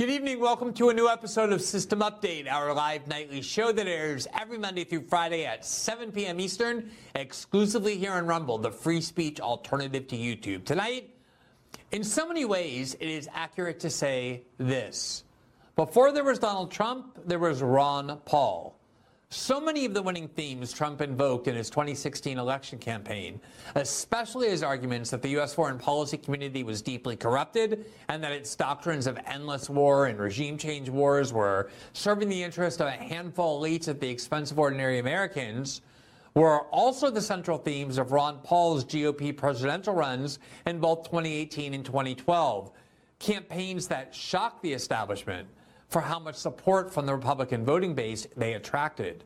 Good evening. Welcome to a new episode of System Update, our live nightly show that airs every Monday through Friday at 7 p.m. Eastern, exclusively here on Rumble, the free speech alternative to YouTube. Tonight, in so many ways, it is accurate to say this. Before there was Donald Trump, there was Ron Paul. So many of the winning themes Trump invoked in his 2016 election campaign, especially his arguments that the U.S. foreign policy community was deeply corrupted and that its doctrines of endless war and regime change wars were serving the interest of a handful of elites at the expense of ordinary Americans, were also the central themes of Ron Paul's GOP presidential runs in both 2018 and 2012. Campaigns that shocked the establishment for how much support from the Republican voting base they attracted.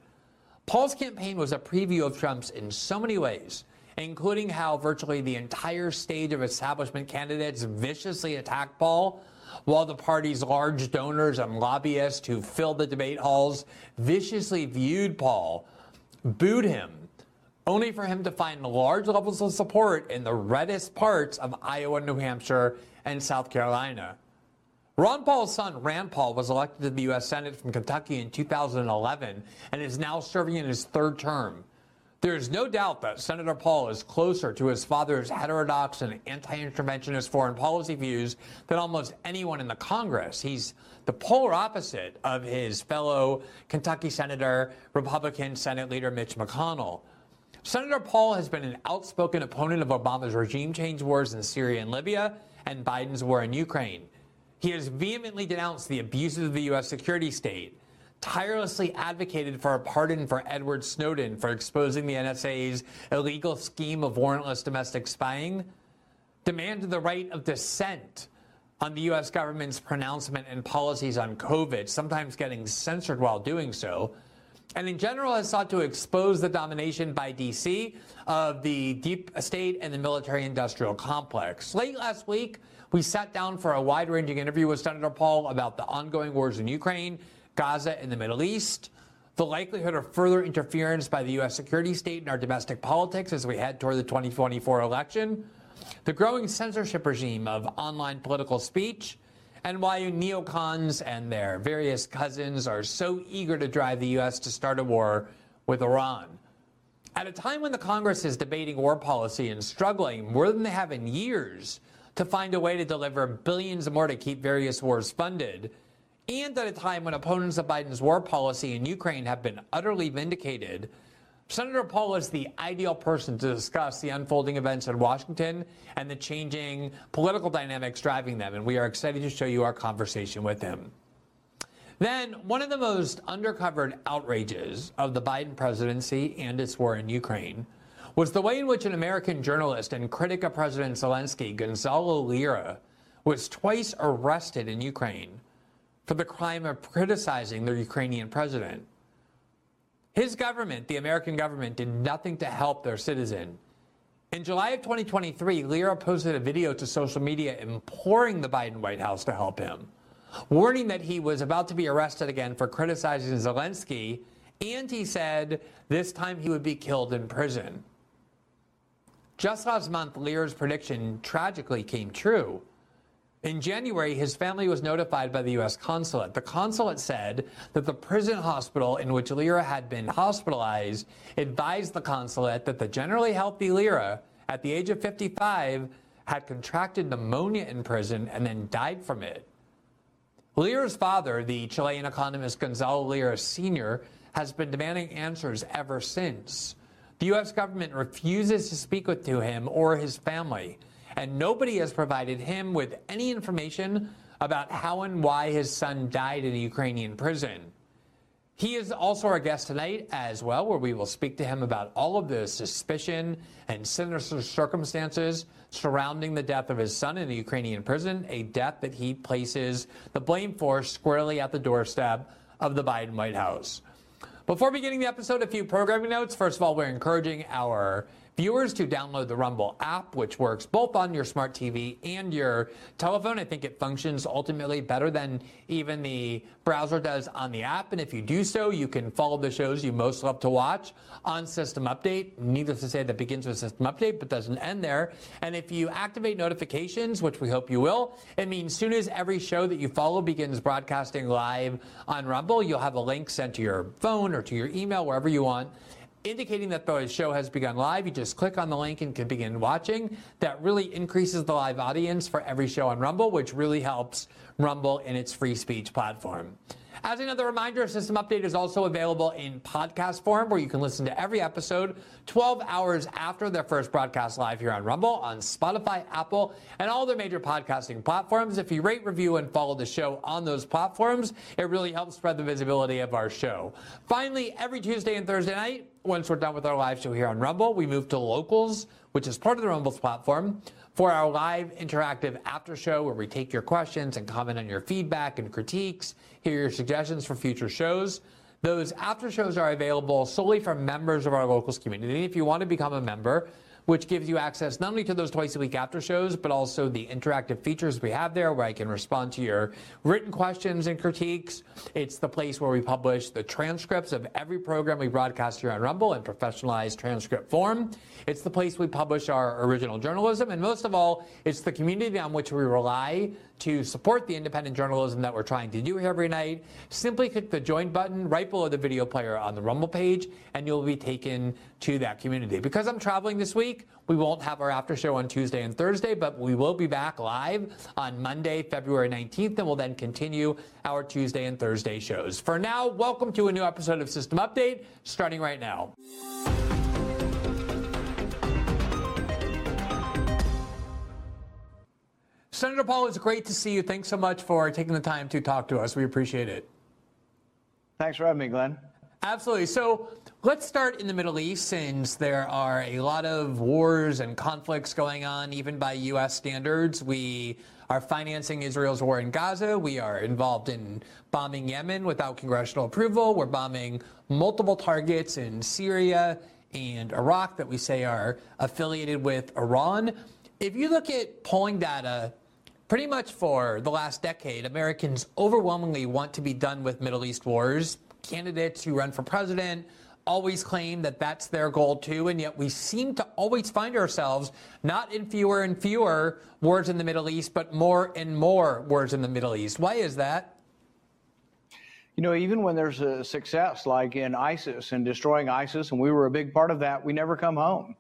Paul's campaign was a preview of Trump's in so many ways, including how virtually the entire stage of establishment candidates viciously attacked Paul, while the party's large donors and lobbyists who filled the debate halls viciously viewed Paul, booed him, only for him to find large levels of support in the reddest parts of Iowa, New Hampshire, and South Carolina. Ron Paul's son, Rand Paul, was elected to the U.S. Senate from Kentucky in 2011 and is now serving in his third term. There is no doubt that Senator Paul is closer to his father's heterodox and anti interventionist foreign policy views than almost anyone in the Congress. He's the polar opposite of his fellow Kentucky Senator, Republican Senate Leader Mitch McConnell. Senator Paul has been an outspoken opponent of Obama's regime change wars in Syria and Libya and Biden's war in Ukraine. He has vehemently denounced the abuses of the U.S. security state, tirelessly advocated for a pardon for Edward Snowden for exposing the NSA's illegal scheme of warrantless domestic spying, demanded the right of dissent on the U.S. government's pronouncement and policies on COVID, sometimes getting censored while doing so, and in general has sought to expose the domination by D.C. of the deep state and the military industrial complex. Late last week, we sat down for a wide ranging interview with Senator Paul about the ongoing wars in Ukraine, Gaza, and the Middle East, the likelihood of further interference by the U.S. security state in our domestic politics as we head toward the 2024 election, the growing censorship regime of online political speech, and why neocons and their various cousins are so eager to drive the U.S. to start a war with Iran. At a time when the Congress is debating war policy and struggling more than they have in years to find a way to deliver billions more to keep various wars funded, and at a time when opponents of Biden's war policy in Ukraine have been utterly vindicated, Senator Paul is the ideal person to discuss the unfolding events in Washington and the changing political dynamics driving them, and we are excited to show you our conversation with him. Then, one of the most undercovered outrages of the Biden presidency and its war in Ukraine was the way in which an American journalist and critic of President Zelensky, Gonzalo Lira, was twice arrested in Ukraine for the crime of criticizing the Ukrainian president. His government, the American government, did nothing to help their citizen. In July of 2023, Lira posted a video to social media imploring the Biden White House to help him, warning that he was about to be arrested again for criticizing Zelensky, and he said this time he would be killed in prison. Just last month, Lira's prediction tragically came true. In January, his family was notified by the U.S. consulate. The consulate said that the prison hospital in which Lira had been hospitalized advised the consulate that the generally healthy Lira, at the age of 55, had contracted pneumonia in prison and then died from it. Lira's father, the Chilean economist Gonzalo Lira Sr., has been demanding answers ever since. The U.S. government refuses to speak with to him or his family, and nobody has provided him with any information about how and why his son died in a Ukrainian prison. He is also our guest tonight as well, where we will speak to him about all of the suspicion and sinister circumstances surrounding the death of his son in a Ukrainian prison, a death that he places the blame for squarely at the doorstep of the Biden White House. Before beginning the episode, a few programming notes. First of all, we're encouraging our viewers to download the Rumble app, which works both on your smart TV and your telephone. I think it functions ultimately better than even the browser does on the app. And if you do so, you can follow the shows you most love to watch on System Update. Needless to say, that begins with System Update, but doesn't end there. And if you activate notifications, which we hope you will, it means soon as every show that you follow begins broadcasting live on Rumble, you'll have a link sent to your phone or to your email, wherever you want indicating that the show has begun live. You just click on the link and can begin watching. That really increases the live audience for every show on Rumble, which really helps Rumble in its free speech platform. As another reminder, System Update is also available in podcast form where you can listen to every episode 12 hours after their first broadcast live here on Rumble, on Spotify, Apple, and all the major podcasting platforms. If you rate, review, and follow the show on those platforms, it really helps spread the visibility of our show. Finally, every Tuesday and Thursday night, once we're done with our live show here on Rumble, we move to Locals, which is part of the Rumbles platform for our live interactive after show where we take your questions and comment on your feedback and critiques, hear your suggestions for future shows. Those after shows are available solely for members of our locals community. If you want to become a member, which gives you access not only to those twice a week after shows, but also the interactive features we have there where I can respond to your written questions and critiques. It's the place where we publish the transcripts of every program we broadcast here on Rumble in professionalized transcript form. It's the place we publish our original journalism. And most of all, it's the community on which we rely to support the independent journalism that we're trying to do every night, simply click the join button right below the video player on the Rumble page, and you'll be taken to that community. Because I'm traveling this week, we won't have our after show on Tuesday and Thursday, but we will be back live on Monday, February 19th, and we'll then continue our Tuesday and Thursday shows. For now, welcome to a new episode of System Update, starting right now. Senator Paul, it's great to see you. Thanks so much for taking the time to talk to us. We appreciate it. Thanks for having me, Glenn. Absolutely. So let's start in the Middle East since there are a lot of wars and conflicts going on, even by U.S. standards. We are financing Israel's war in Gaza. We are involved in bombing Yemen without congressional approval. We're bombing multiple targets in Syria and Iraq that we say are affiliated with Iran. If you look at polling data Pretty much for the last decade, Americans overwhelmingly want to be done with Middle East wars. Candidates who run for president always claim that that's their goal too, and yet we seem to always find ourselves not in fewer and fewer wars in the Middle East, but more and more wars in the Middle East. Why is that? You know, even when there's a success like in ISIS and destroying ISIS, and we were a big part of that, we never come home.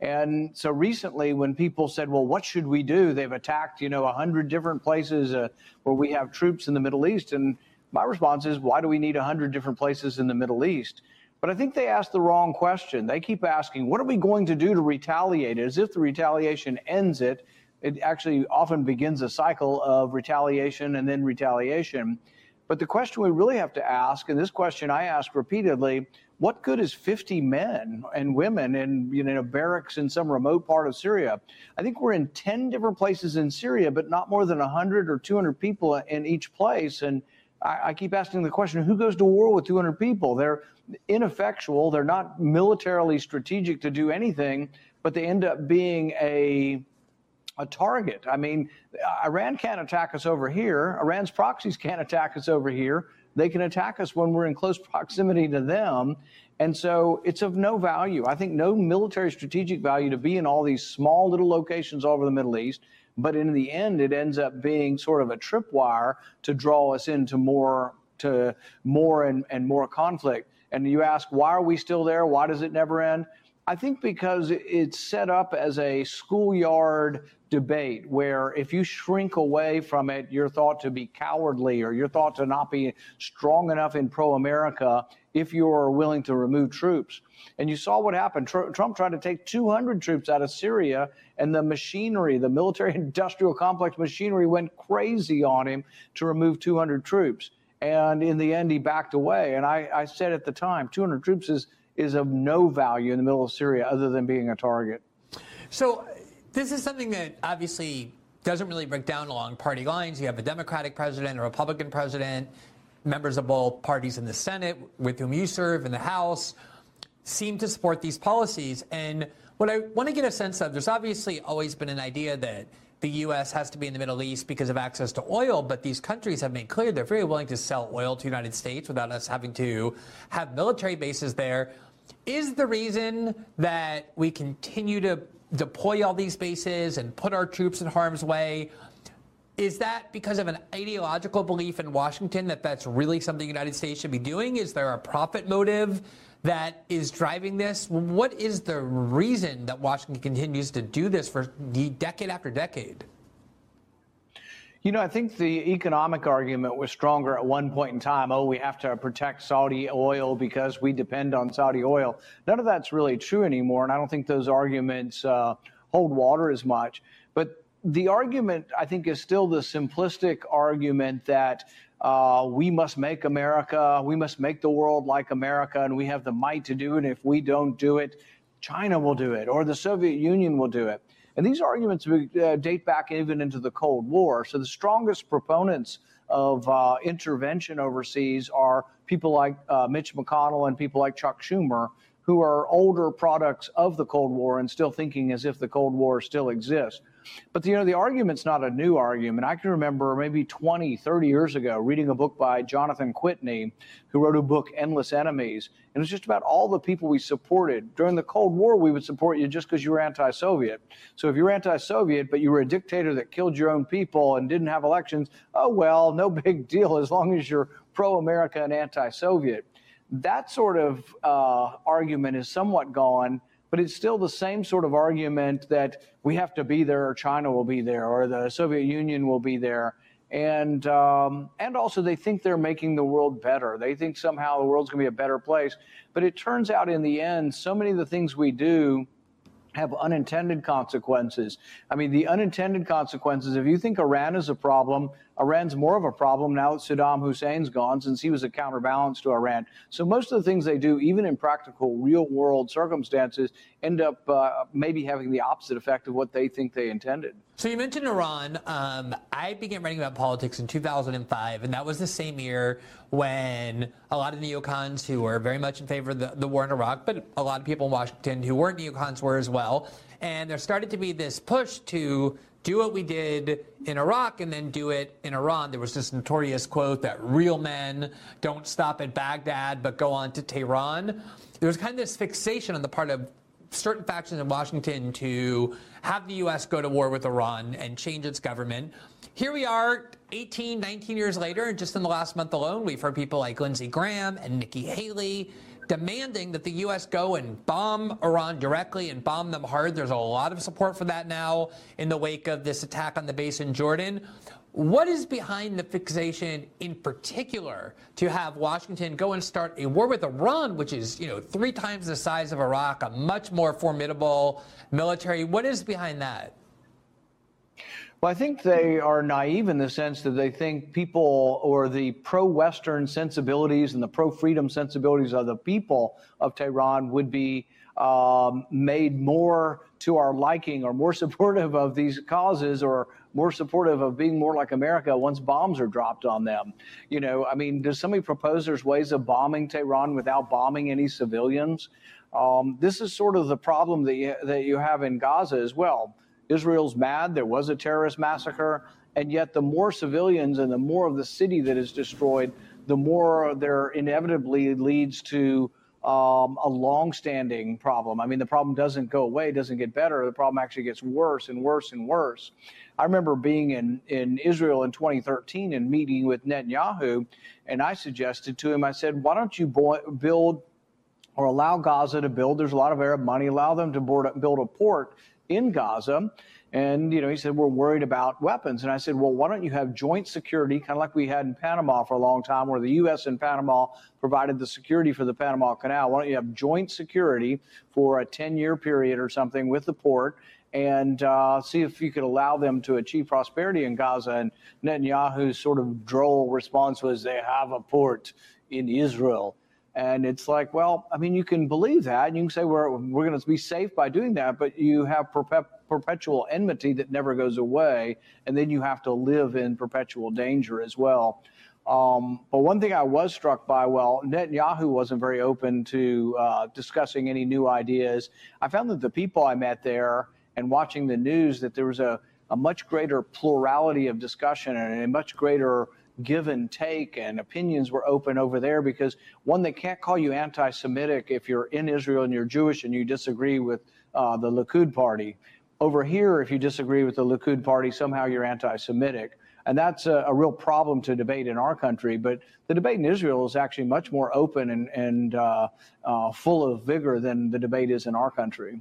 And so recently, when people said, well, what should we do? They've attacked, you know, 100 different places uh, where we have troops in the Middle East. And my response is, why do we need 100 different places in the Middle East? But I think they asked the wrong question. They keep asking, what are we going to do to retaliate? As if the retaliation ends it. It actually often begins a cycle of retaliation and then retaliation. But the question we really have to ask, and this question I ask repeatedly, what good is 50 men and women in you know barracks in some remote part of Syria? I think we're in 10 different places in Syria, but not more than 100 or 200 people in each place. And I, I keep asking the question: Who goes to war with 200 people? They're ineffectual. They're not militarily strategic to do anything, but they end up being a a target. I mean, Iran can't attack us over here. Iran's proxies can't attack us over here. They can attack us when we're in close proximity to them. And so it's of no value. I think no military strategic value to be in all these small little locations all over the Middle East. But in the end, it ends up being sort of a tripwire to draw us into more to more and, and more conflict. And you ask, why are we still there? Why does it never end? I think because it's set up as a schoolyard debate where if you shrink away from it, you're thought to be cowardly or you're thought to not be strong enough in pro America if you're willing to remove troops. And you saw what happened. Tr- Trump tried to take 200 troops out of Syria, and the machinery, the military industrial complex machinery, went crazy on him to remove 200 troops. And in the end, he backed away. And I, I said at the time, 200 troops is is of no value in the middle of Syria other than being a target. So, this is something that obviously doesn't really break down along party lines. You have a Democratic president, a Republican president, members of both parties in the Senate with whom you serve in the House seem to support these policies. And what I want to get a sense of, there's obviously always been an idea that the U.S. has to be in the Middle East because of access to oil, but these countries have made clear they're very willing to sell oil to the United States without us having to have military bases there. Is the reason that we continue to deploy all these bases and put our troops in harm's way? Is that because of an ideological belief in Washington that that's really something the United States should be doing? Is there a profit motive that is driving this? What is the reason that Washington continues to do this for decade after decade? You know, I think the economic argument was stronger at one point in time. Oh, we have to protect Saudi oil because we depend on Saudi oil. None of that's really true anymore, and I don't think those arguments uh, hold water as much. But the argument, I think, is still the simplistic argument that uh, we must make America, we must make the world like America, and we have the might to do it. If we don't do it, China will do it, or the Soviet Union will do it. And these arguments uh, date back even into the Cold War. So the strongest proponents of uh, intervention overseas are people like uh, Mitch McConnell and people like Chuck Schumer, who are older products of the Cold War and still thinking as if the Cold War still exists. But you know, the argument's not a new argument. I can remember maybe 20, 30 years ago reading a book by Jonathan Kwitny, who wrote a book, Endless Enemies. And it was just about all the people we supported. During the Cold War, we would support you just because you were anti Soviet. So if you're anti Soviet, but you were a dictator that killed your own people and didn't have elections, oh, well, no big deal as long as you're pro America and anti Soviet. That sort of uh, argument is somewhat gone but it's still the same sort of argument that we have to be there, or China will be there, or the Soviet Union will be there. And um, and also they think they're making the world better. They think somehow the world's going to be a better place. But it turns out in the end, so many of the things we do have unintended consequences. I mean, the unintended consequences, if you think Iran is a problem, Iran's more of a problem now that Saddam Hussein's gone, since he was a counterbalance to Iran. So most of the things they do, even in practical, real world circumstances, end up uh, maybe having the opposite effect of what they think they intended. So you mentioned Iran. Um, I began writing about politics in 2005, and that was the same year when a lot of neocons who were very much in favor of the, the war in Iraq, but a lot of people in Washington who weren't neocons were as well. And there started to be this push to do what we did in Iraq and then do it in Iran. There was this notorious quote that real men don't stop at Baghdad but go on to Tehran. There was kind of this fixation on the part of certain factions in Washington to have the U.S. go to war with Iran and change its government. Here we are 18, 19 years later, and just in the last month alone, we've heard people like Lindsey Graham and Nikki Haley demanding that the U.S. go and bomb Iran directly and bomb them hard. There's a lot of support for that now in the wake of this attack on the base in Jordan. What is behind the fixation in particular to have Washington go and start a war with Iran, which is, you know, three times the size of Iraq, a much more formidable military? What is behind that? Well, I think they are naive in the sense that they think people or the pro Western sensibilities and the pro freedom sensibilities of the people of Tehran would be um, made more to our liking or more supportive of these causes or more supportive of being more like America once bombs are dropped on them. You know, I mean, does somebody propose there's ways of bombing Tehran without bombing any civilians? Um, this is sort of the problem that you, that you have in Gaza as well. Israel's mad. There was a terrorist massacre. And yet, the more civilians and the more of the city that is destroyed, the more there inevitably leads to um, a long-standing problem. I mean, the problem doesn't go away, it doesn't get better. The problem actually gets worse and worse and worse. I remember being in, in Israel in 2013 and meeting with Netanyahu, and I suggested to him, I said, why don't you build or allow Gaza to build. There's a lot of Arab money. Allow them to board, build a port in Gaza. And, you know, he said, we're worried about weapons. And I said, well, why don't you have joint security, kind of like we had in Panama for a long time, where the U.S. and Panama provided the security for the Panama Canal. Why don't you have joint security for a 10 year period or something with the port? and uh, see if you could allow them to achieve prosperity in Gaza. And Netanyahu's sort of droll response was, they have a port in Israel. And it's like, well, I mean, you can believe that. And you can say we're, we're going to be safe by doing that, but you have perpet- perpetual enmity that never goes away. And then you have to live in perpetual danger as well. Um, but one thing I was struck by, well, Netanyahu wasn't very open to uh, discussing any new ideas. I found that the people I met there and watching the news, that there was a, a much greater plurality of discussion and a much greater give and take and opinions were open over there because one they can't call you anti-semitic if you're in israel and you're jewish and you disagree with uh, the likud party. Over here if you disagree with the likud party somehow you're anti-semitic. And that's a, a, real problem to debate in our country but the debate in israel is actually much more open and, and uh, uh, full of vigor than the debate is in our country.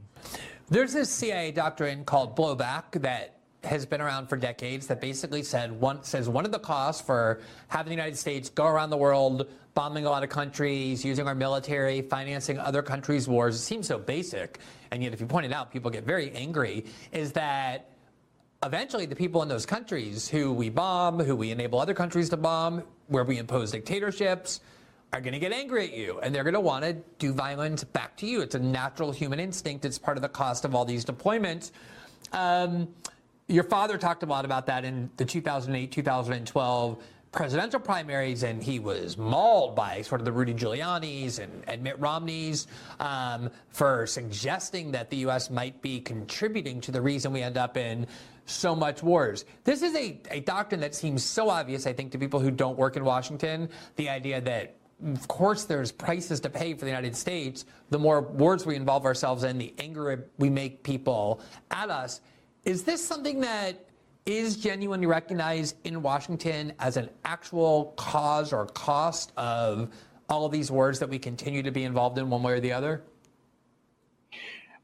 There's this cia doctrine called blowback that has been around for decades that basically said one says one of the costs for having the United States go around the world bombing a lot of countries, using our military, financing other countries' wars. It seems so basic, and yet if you point it out, people get very angry. Is that eventually the people in those countries who we bomb, who we enable other countries to bomb, where we impose dictatorships, are going to get angry at you and they're going to want to do violence back to you. It's a natural human instinct. It's part of the cost of all these deployments. Um, your father talked a lot about that in the 2008 2012 presidential primaries, and he was mauled by sort of the Rudy Giuliani's and, and Mitt Romney's um, for suggesting that the U.S. might be contributing to the reason we end up in so much wars. This is a, a doctrine that seems so obvious, I think, to people who don't work in Washington. The idea that of course, there's prices to pay for the United States. The more wars we involve ourselves in, the angrier we make people at us. Is this something that is genuinely recognized in Washington as an actual cause or cost of all of these wars that we continue to be involved in one way or the other?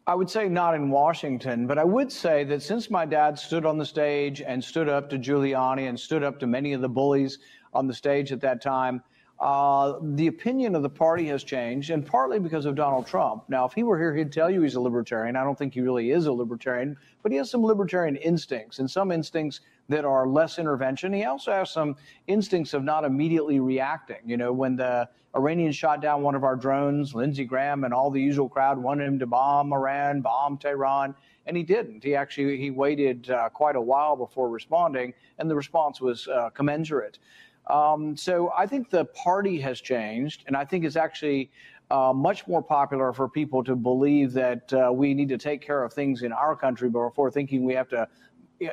I would say not in Washington, but I would say that since my dad stood on the stage and stood up to Giuliani and stood up to many of the bullies on the stage at that time, uh, the opinion of the party has changed, and partly because of Donald Trump. Now, if he were here, he'd tell you he's a libertarian. I don't think he really is a libertarian, but he has some libertarian instincts, and some instincts that are less intervention. He also has some instincts of not immediately reacting. You know, when the Iranians shot down one of our drones, Lindsey Graham and all the usual crowd wanted him to bomb Iran, bomb Tehran, and he didn't. He actually he waited uh, quite a while before responding, and the response was uh, commensurate. Um, so I think the party has changed, and I think it's actually uh, much more popular for people to believe that uh, we need to take care of things in our country before thinking we have to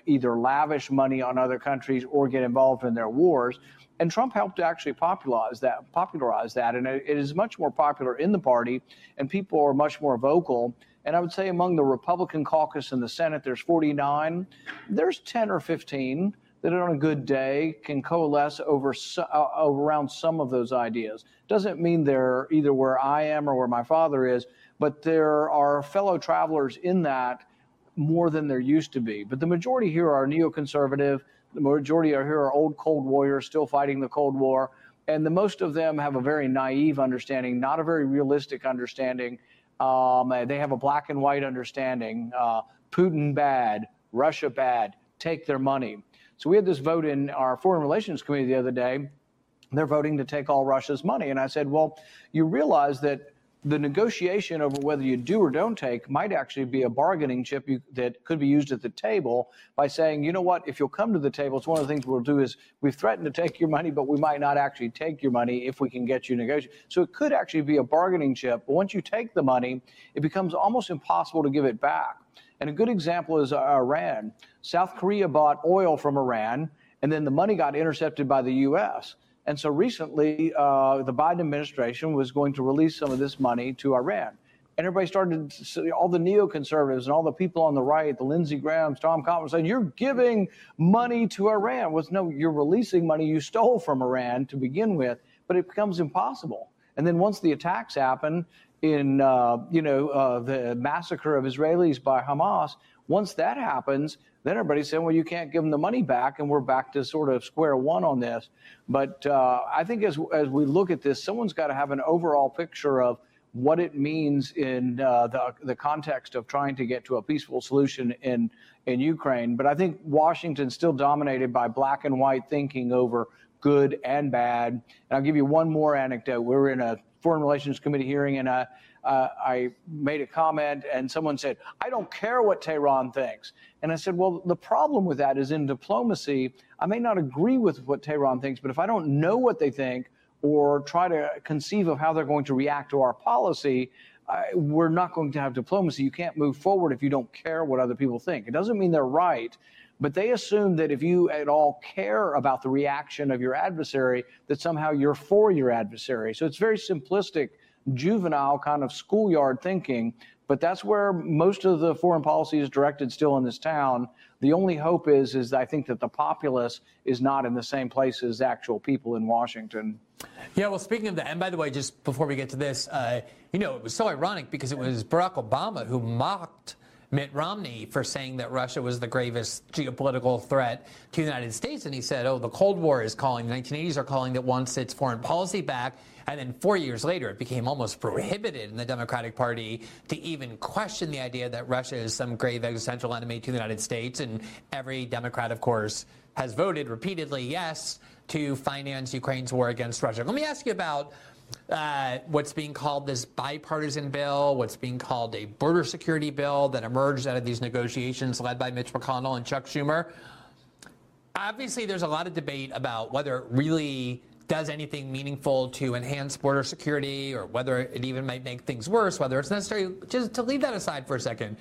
either lavish money on other countries or get involved in their wars. And Trump helped to actually popularize that, popularize that, and it, it is much more popular in the party, and people are much more vocal. And I would say among the Republican caucus in the Senate, there's 49. There's 10 or 15 that on a good day can coalesce over, uh, around some of those ideas. Doesn't mean they're either where I am or where my father is, but there are fellow travelers in that more than there used to be. But the majority here are neoconservative. The majority are here are old Cold Warriors still fighting the Cold War. And the most of them have a very naive understanding, not a very realistic understanding. Um, they have a black and white understanding. Uh, Putin bad, Russia bad, take their money. So we had this vote in our Foreign Relations Committee the other day. They're voting to take all Russia's money. And I said, well, you realize that the negotiation over whether you do or don't take might actually be a bargaining chip you, that could be used at the table by saying, you know what, if you'll come to the table, it's one of the things we'll do is we've threatened to take your money, but we might not actually take your money if we can get you to negotiate. So it could actually be a bargaining chip. But once you take the money, it becomes almost impossible to give it back. And a good example is Iran. South Korea bought oil from Iran, and then the money got intercepted by the U.S. And so recently, uh, the Biden administration was going to release some of this money to Iran. And everybody started, to, all the neoconservatives and all the people on the right, the Lindsey Grahams, Tom Cotton, saying, You're giving money to Iran. Was well, no, you're releasing money you stole from Iran to begin with, but it becomes impossible. And then once the attacks happen, in uh, you know uh, the massacre of Israelis by Hamas. Once that happens, then everybody's saying, well, you can't give them the money back, and we're back to sort of square one on this. But uh, I think as as we look at this, someone's got to have an overall picture of what it means in uh, the the context of trying to get to a peaceful solution in in Ukraine. But I think Washington's still dominated by black and white thinking over good and bad. And I'll give you one more anecdote. We were in a Foreign Relations Committee hearing, and uh, uh, I made a comment, and someone said, I don't care what Tehran thinks. And I said, Well, the problem with that is in diplomacy, I may not agree with what Tehran thinks, but if I don't know what they think or try to conceive of how they're going to react to our policy, we're not going to have diplomacy. You can't move forward if you don't care what other people think. It doesn't mean they're right, but they assume that if you at all care about the reaction of your adversary, that somehow you're for your adversary. So it's very simplistic, juvenile kind of schoolyard thinking. But that's where most of the foreign policy is directed still in this town. The only hope is, is I think that the populace is not in the same place as actual people in Washington. Yeah, well, speaking of that, and by the way, just before we get to this, uh, you know, it was so ironic because it was Barack Obama who mocked Mitt Romney for saying that Russia was the gravest geopolitical threat to the United States. And he said, oh, the Cold War is calling, the 1980s are calling that wants its foreign policy back. And then four years later, it became almost prohibited in the Democratic Party to even question the idea that Russia is some grave existential enemy to the United States. And every Democrat, of course, has voted repeatedly yes to finance Ukraine's war against Russia. Let me ask you about uh, what's being called this bipartisan bill, what's being called a border security bill that emerged out of these negotiations led by Mitch McConnell and Chuck Schumer. Obviously, there's a lot of debate about whether it really does anything meaningful to enhance border security or whether it even might make things worse, whether it's necessary. Just to leave that aside for a second,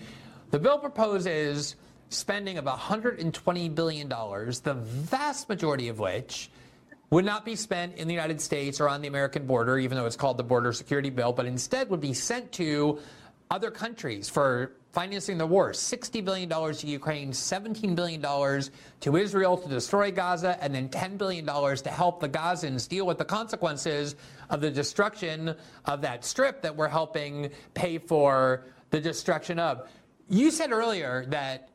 the bill proposes spending of $120 billion, the vast majority of which would not be spent in the United States or on the American border, even though it's called the Border Security Bill, but instead would be sent to other countries for financing the war. $60 billion to Ukraine, $17 billion to Israel to destroy Gaza, and then $10 billion to help the Gazans deal with the consequences of the destruction of that strip that we're helping pay for the destruction of. You said earlier that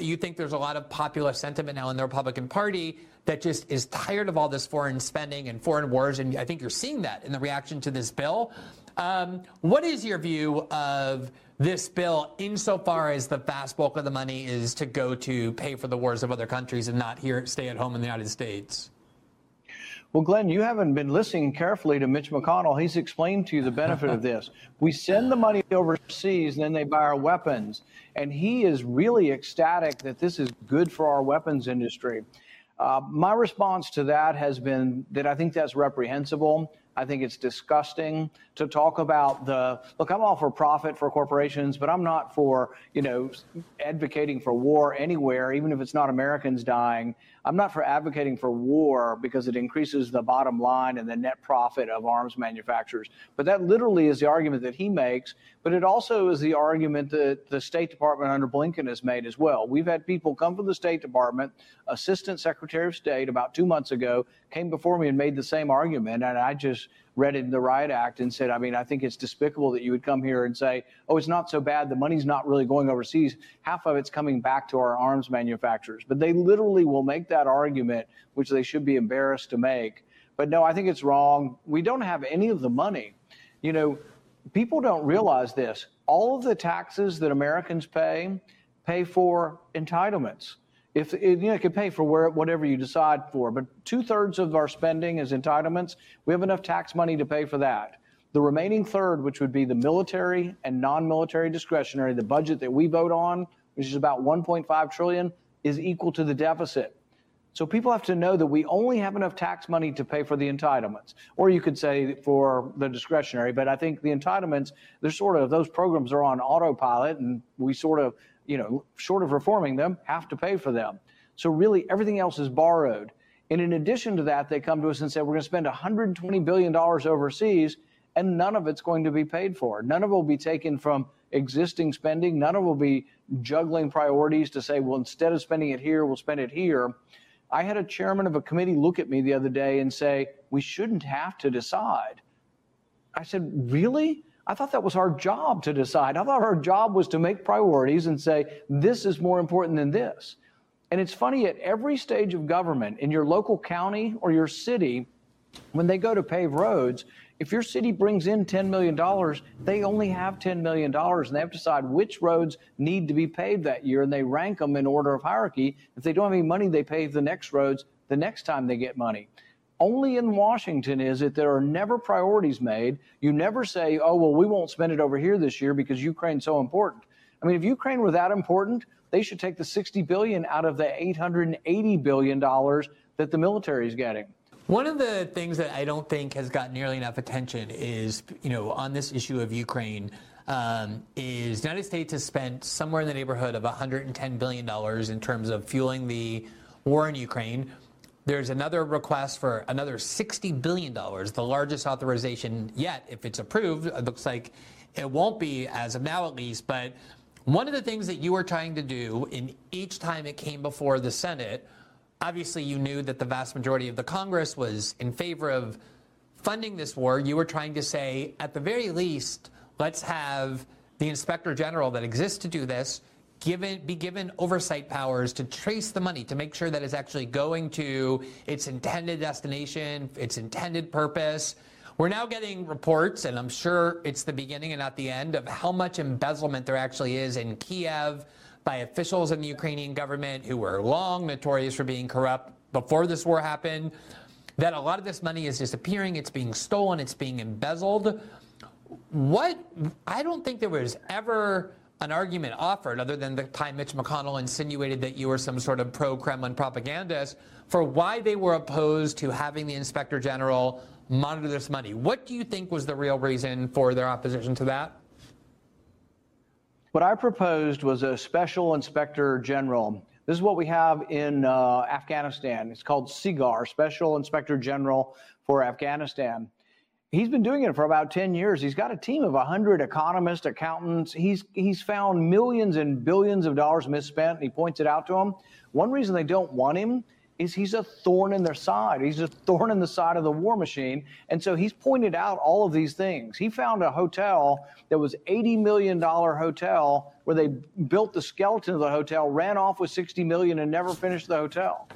you think there's a lot of popular sentiment now in the Republican Party that just is tired of all this foreign spending and foreign wars, and I think you're seeing that in the reaction to this bill. Um, what is your view of this bill insofar as the vast bulk of the money is to go to pay for the wars of other countries and not here stay at home in the United States? Well, Glenn, you haven't been listening carefully to Mitch McConnell. He's explained to you the benefit of this. We send the money overseas and then they buy our weapons. And he is really ecstatic that this is good for our weapons industry. Uh, my response to that has been that I think that's reprehensible. I think it's disgusting to talk about the look. I'm all for profit for corporations, but I'm not for you know advocating for war anywhere, even if it's not Americans dying. I'm not for advocating for war because it increases the bottom line and the net profit of arms manufacturers. But that literally is the argument that he makes. But it also is the argument that the State Department under Blinken has made as well. We've had people come from the State Department, Assistant Secretary of State, about two months ago, came before me and made the same argument. And I just read in the Riot Act and said, I mean, I think it's despicable that you would come here and say, oh, it's not so bad. The money's not really going overseas. Half of it's coming back to our arms manufacturers. But they literally will make that argument, which they should be embarrassed to make. But no, I think it's wrong. We don't have any of the money. You know, people don't realize this. All of the taxes that Americans pay pay for entitlements if you know, it could pay for where, whatever you decide for, but two thirds of our spending is entitlements. We have enough tax money to pay for that. The remaining third, which would be the military and non-military discretionary, the budget that we vote on, which is about 1.5 trillion, is equal to the deficit. So people have to know that we only have enough tax money to pay for the entitlements, or you could say for the discretionary. But I think the entitlements, they're sort of those programs are on autopilot, and we sort of you know, short of reforming them, have to pay for them. So really, everything else is borrowed. And in addition to that, they come to us and say, we're going to spend $120 billion overseas, and none of it's going to be paid for. None of it will be taken from existing spending. None of it will be juggling priorities to say, well, instead of spending it here, we'll spend it here. I had a chairman of a committee look at me the other day and say, we shouldn't have to decide. I said, really? I thought that was our job to decide. I thought our job was to make priorities and say, this is more important than this. And it's funny, at every stage of government, in your local county or your city, when they go to pave roads, if your city brings in $10 million, they only have $10 million and they have to decide which roads need to be paved that year and they rank them in order of hierarchy. If they don't have any money, they pave the next roads the next time they get money. Only in Washington is it there are never priorities made. You never say, oh, well, we won't spend it over here this year because Ukraine's so important. I mean, if Ukraine were that important, they should take the 60 billion out of the 880 billion dollars that the military is getting. One of the things that I don't think has got nearly enough attention is, you know, on this issue of Ukraine, um, is the United States has spent somewhere in the neighborhood of 110 billion dollars in terms of fueling the war in Ukraine. There's another request for another $60 billion, the largest authorization yet. If it's approved, it looks like it won't be as of now at least. But one of the things that you were trying to do in each time it came before the Senate, obviously you knew that the vast majority of the Congress was in favor of funding this war. You were trying to say, at the very least, let's have the inspector general that exists to do this given, be given oversight powers to trace the money to make sure that it's actually going to its intended destination, its intended purpose. We're now getting reports, and I'm sure it's the beginning and not the end, of how much embezzlement there actually is in Kiev by officials in the Ukrainian government who were long notorious for being corrupt before this war happened. That a lot of this money is disappearing, it's being stolen, it's being embezzled. What I don't think there was ever an argument offered, other than the time Mitch McConnell insinuated that you were some sort of pro Kremlin propagandist, for why they were opposed to having the inspector general monitor this money. What do you think was the real reason for their opposition to that? What I proposed was a special inspector general. This is what we have in uh, Afghanistan. It's called SIGAR, Special Inspector General for Afghanistan he's been doing it for about 10 years. He's got a team of 100 economists, accountants. He's, he's found millions and billions of dollars misspent, and he points it out to them. One reason they don't want him is he's a thorn in their side. He's a thorn in the side of the war machine. And so he's pointed out all of these things. He found a hotel that was $80 million hotel where they built the skeleton of the hotel, ran off with 60 million and never finished the hotel.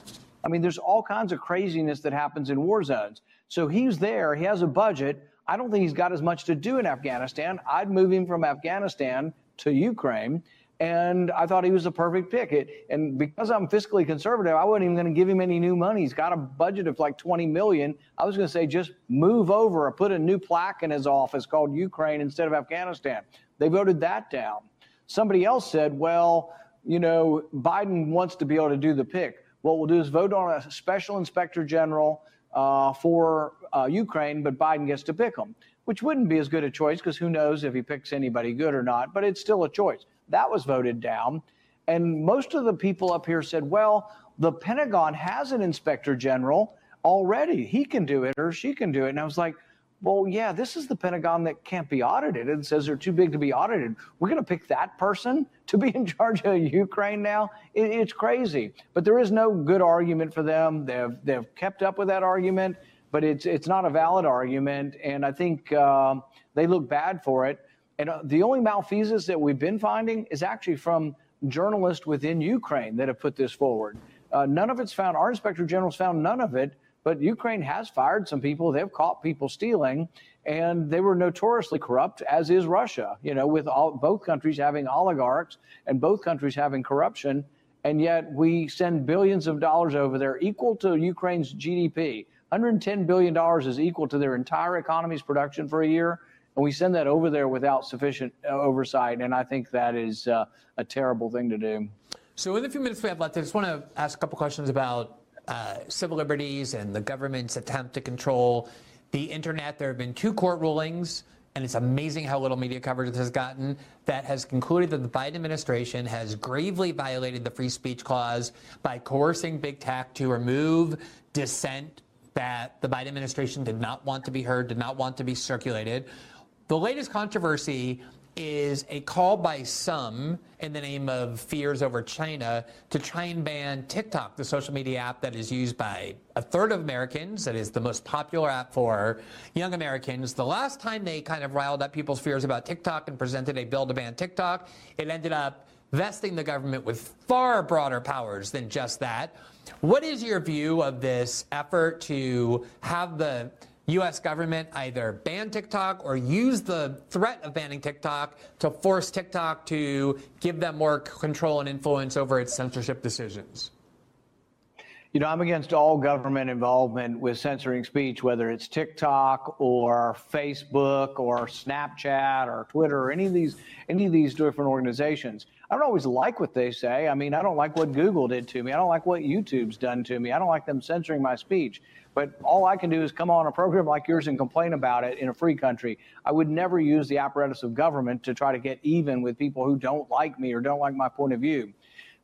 I mean, there's all kinds of craziness that happens in war zones. So he's there, he has a budget. I don't think he's got as much to do in Afghanistan. I'd move him from Afghanistan to Ukraine. And I thought he was a perfect pick. It, and because I'm fiscally conservative, I wasn't even going to give him any new money. He's got a budget of like 20 million. I was going to say just move over or put a new plaque in his office called Ukraine instead of Afghanistan. They voted that down. Somebody else said, well, you know, Biden wants to be able to do the pick. What we'll do is vote on a special inspector general uh, for uh, Ukraine, but Biden gets to pick them, which wouldn't be as good a choice because who knows if he picks anybody good or not, but it's still a choice. That was voted down. And most of the people up here said, well, the Pentagon has an inspector general already. He can do it or she can do it. And I was like, well, yeah, this is the Pentagon that can't be audited and says they're too big to be audited. We're going to pick that person to be in charge of Ukraine now? It, it's crazy. But there is no good argument for them. They've, they've kept up with that argument, but it's, it's not a valid argument. And I think uh, they look bad for it. And uh, the only malfeasance that we've been finding is actually from journalists within Ukraine that have put this forward. Uh, none of it's found, our inspector general's found none of it but Ukraine has fired some people. They've caught people stealing, and they were notoriously corrupt, as is Russia. You know, with all, both countries having oligarchs and both countries having corruption, and yet we send billions of dollars over there, equal to Ukraine's GDP. 110 billion dollars is equal to their entire economy's production for a year, and we send that over there without sufficient uh, oversight. And I think that is uh, a terrible thing to do. So, in the few minutes we have left, I just want to ask a couple questions about uh, civil liberties and the government's attempt to control the internet. There have been two court rulings, and it's amazing how little media coverage this has gotten, that has concluded that the Biden administration has gravely violated the free speech clause by coercing big tech to remove dissent that the Biden administration did not want to be heard, did not want to be circulated. The latest controversy is a call by some in the name of fears over China to try and ban TikTok, the social media app that is used by a third of Americans, that is the most popular app for young Americans. The last time they kind of riled up people's fears about TikTok and presented a bill to ban TikTok, it ended up vesting the government with far broader powers than just that. What is your view of this effort to have the U.S. government either ban TikTok or use the threat of banning TikTok to force TikTok to give them more control and influence over its censorship decisions? You know, I'm against all government involvement with censoring speech, whether it's TikTok or Facebook or Snapchat or Twitter or any of these any of these different organizations. I don't always like what they say. I mean, I don't like what Google did to me. I don't like what YouTube's done to me. I don't like them censoring my speech. But all I can do is come on a program like yours and complain about it in a free country. I would never use the apparatus of government to try to get even with people who don't like me or don't like my point of view.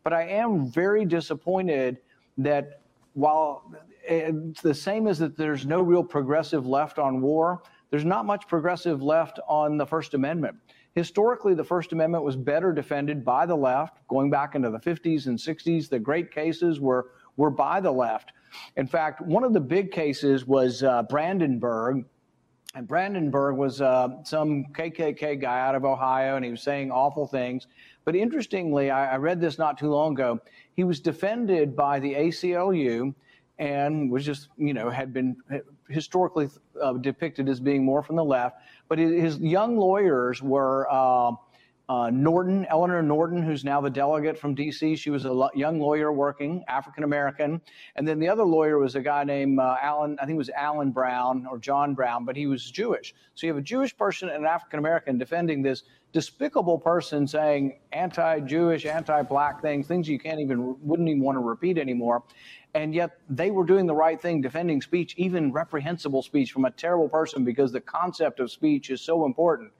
But I am very disappointed that while eh, it's the same as that there's no real progressive left on war, there's not much progressive left on the First Amendment. Historically, the First Amendment was better defended by the left, going back into the 50s and 60s. The great cases were, were by the left. In fact, one of the big cases was uh, Brandenburg. And Brandenburg was uh, some KKK guy out of Ohio, and he was saying awful things. But interestingly, I, I read this not too long ago. He was defended by the ACLU and was just, you know, had been historically uh, depicted as being more from the left. But his young lawyers were uh, uh, Norton, Eleanor Norton, who's now the delegate from D.C. She was a lo- young lawyer working, African American, and then the other lawyer was a guy named uh, Alan. I think it was Alan Brown or John Brown, but he was Jewish. So you have a Jewish person and an African American defending this despicable person saying anti-Jewish, anti-black things, things you can't even wouldn't even want to repeat anymore. And yet they were doing the right thing, defending speech, even reprehensible speech from a terrible person, because the concept of speech is so important.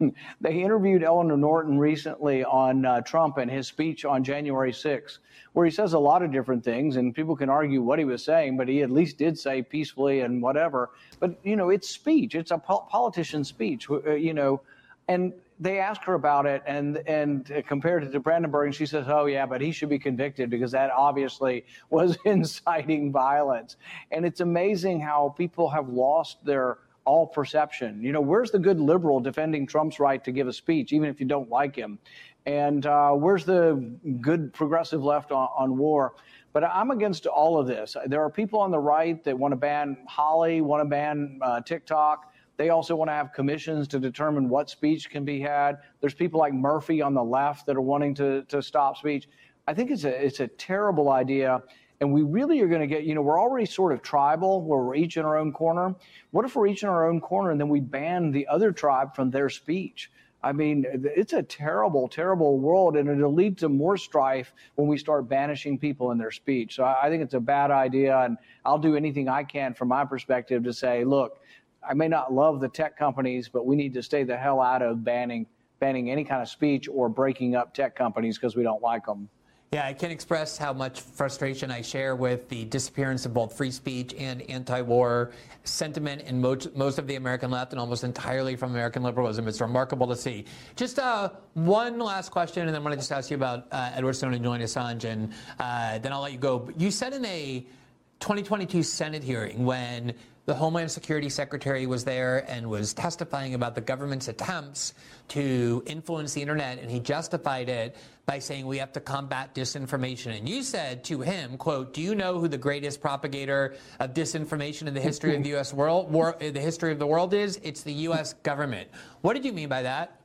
they interviewed Eleanor Norton recently on uh, Trump and his speech on January 6th, where he says a lot of different things, and people can argue what he was saying, but he at least did say peacefully and whatever. But, you know, it's speech, it's a po- politician's speech, uh, you know, and they asked her about it and and compared it to Brandenburg, and she says, "Oh yeah, but he should be convicted because that obviously was inciting violence." And it's amazing how people have lost their all perception. You know, where's the good liberal defending Trump's right to give a speech, even if you don't like him? And uh, where's the good progressive left on, on war? But I'm against all of this. There are people on the right that want to ban Hawley, want to ban uh, TikTok. They also want to have commissions to determine what speech can be had. There's people like Murphy on the left that are wanting to, to stop speech. I think it's a, it's a terrible idea. And we really are going to get, you know, we're already sort of tribal where we're each in our own corner. What if we're each in our own corner and then we ban the other tribe from their speech? I mean, it's a terrible, terrible world, and it'll lead to more strife when we start banishing people in their speech. So I think it's a bad idea, and I'll do anything I can from my perspective to say, look, I may not love the tech companies, but we need to stay the hell out of banning banning any kind of speech or breaking up tech companies because we don't like them. Yeah, I can't express how much frustration I share with the disappearance of both free speech and anti-war sentiment in most, most of the American left and almost entirely from American liberalism. It's remarkable to see. Just uh, one last question, and then I want to just ask you about uh, Edward Snowden and Julian Assange, and uh, then I'll let you go. You said in a 2022 Senate hearing when the Homeland Security Secretary was there and was testifying about the government's attempts to influence the internet, and he justified it by saying we have to combat disinformation. And you said to him, "quote Do you know who the greatest propagator of disinformation in the history of the U.S. world, war, the history of the world is? It's the U.S. government." What did you mean by that?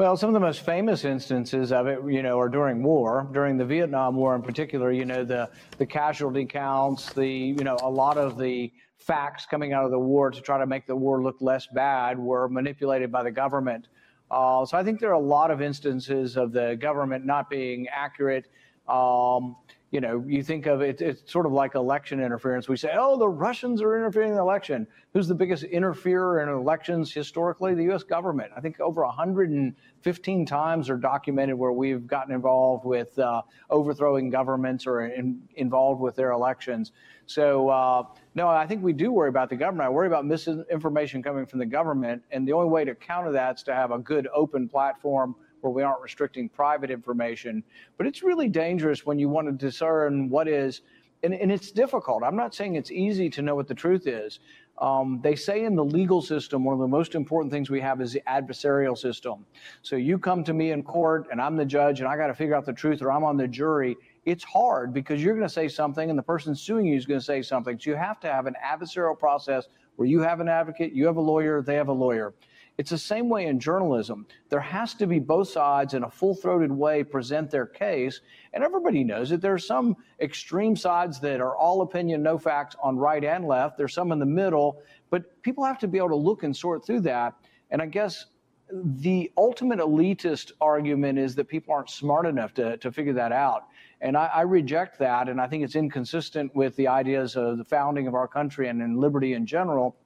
Well, some of the most famous instances of it, you know, are during war, during the Vietnam War in particular. You know, the the casualty counts, the you know, a lot of the facts coming out of the war to try to make the war look less bad were manipulated by the government. Uh, so I think there are a lot of instances of the government not being accurate. Um, you know, you think of it, it's sort of like election interference. We say, oh, the Russians are interfering in the election. Who's the biggest interferer in elections historically? The U.S. government. I think over 115 times are documented where we've gotten involved with uh, overthrowing governments or in, involved with their elections. So, uh, no, I think we do worry about the government. I worry about misinformation coming from the government. And the only way to counter that is to have a good open platform where we aren't restricting private information. But it's really dangerous when you want to discern what is, and, and it's difficult. I'm not saying it's easy to know what the truth is. Um, they say in the legal system, one of the most important things we have is the adversarial system. So you come to me in court and I'm the judge and I got to figure out the truth or I'm on the jury. It's hard because you're going to say something and the person suing you is going to say something. So you have to have an adversarial process where you have an advocate, you have a lawyer, they have a lawyer. It's the same way in journalism. There has to be both sides in a full throated way present their case. And everybody knows that there are some extreme sides that are all opinion, no facts on right and left. There's some in the middle, but people have to be able to look and sort through that. And I guess the ultimate elitist argument is that people aren't smart enough to, to figure that out. And I, I, reject that. And I think it's inconsistent with the ideas of the founding of our country and in liberty in general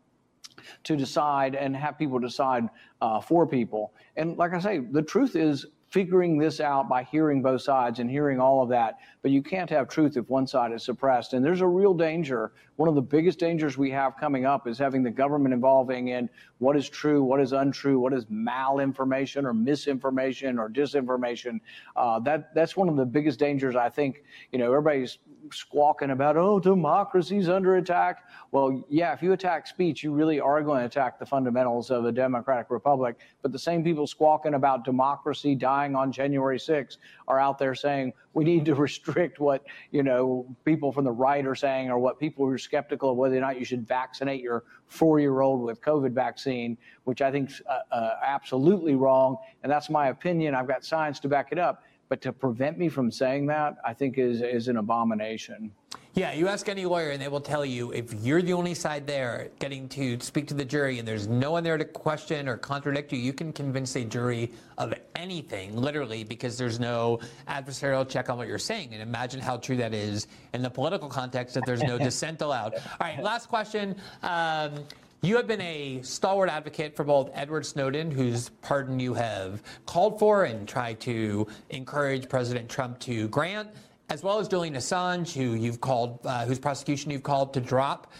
to decide and have people decide uh, for people. And like I say, the truth is figuring this out by hearing both sides and hearing all of that. But you can't have truth if one side is suppressed. And there's a real danger. One of the biggest dangers we have coming up is having the government involving in what is true, what is untrue, what is malinformation or misinformation or disinformation. Uh, that that's one of the biggest dangers. I think you know everybody's squawking about oh democracy's under attack. Well, yeah, if you attack speech, you really are going to attack the fundamentals of a democratic republic. But the same people squawking about democracy dying on January 6th are out there saying we need to restrict what you know people from the right are saying or what people who are skeptical of whether or not you should vaccinate your four-year-old with COVID vaccine, which I think is uh, uh, absolutely wrong, and that's my opinion. I've got science to back it up. But to prevent me from saying that, I think is is an abomination. Yeah, you ask any lawyer, and they will tell you if you're the only side there getting to speak to the jury, and there's no one there to question or contradict you, you can convince a jury of anything, literally, because there's no adversarial check on what you're saying. And imagine how true that is in the political context that there's no dissent allowed. All right, last question. Um, you have been a stalwart advocate for both Edward Snowden, whose pardon you have called for and tried to encourage President Trump to grant, as well as Julian Assange, who you've called, uh, whose prosecution you've called to drop.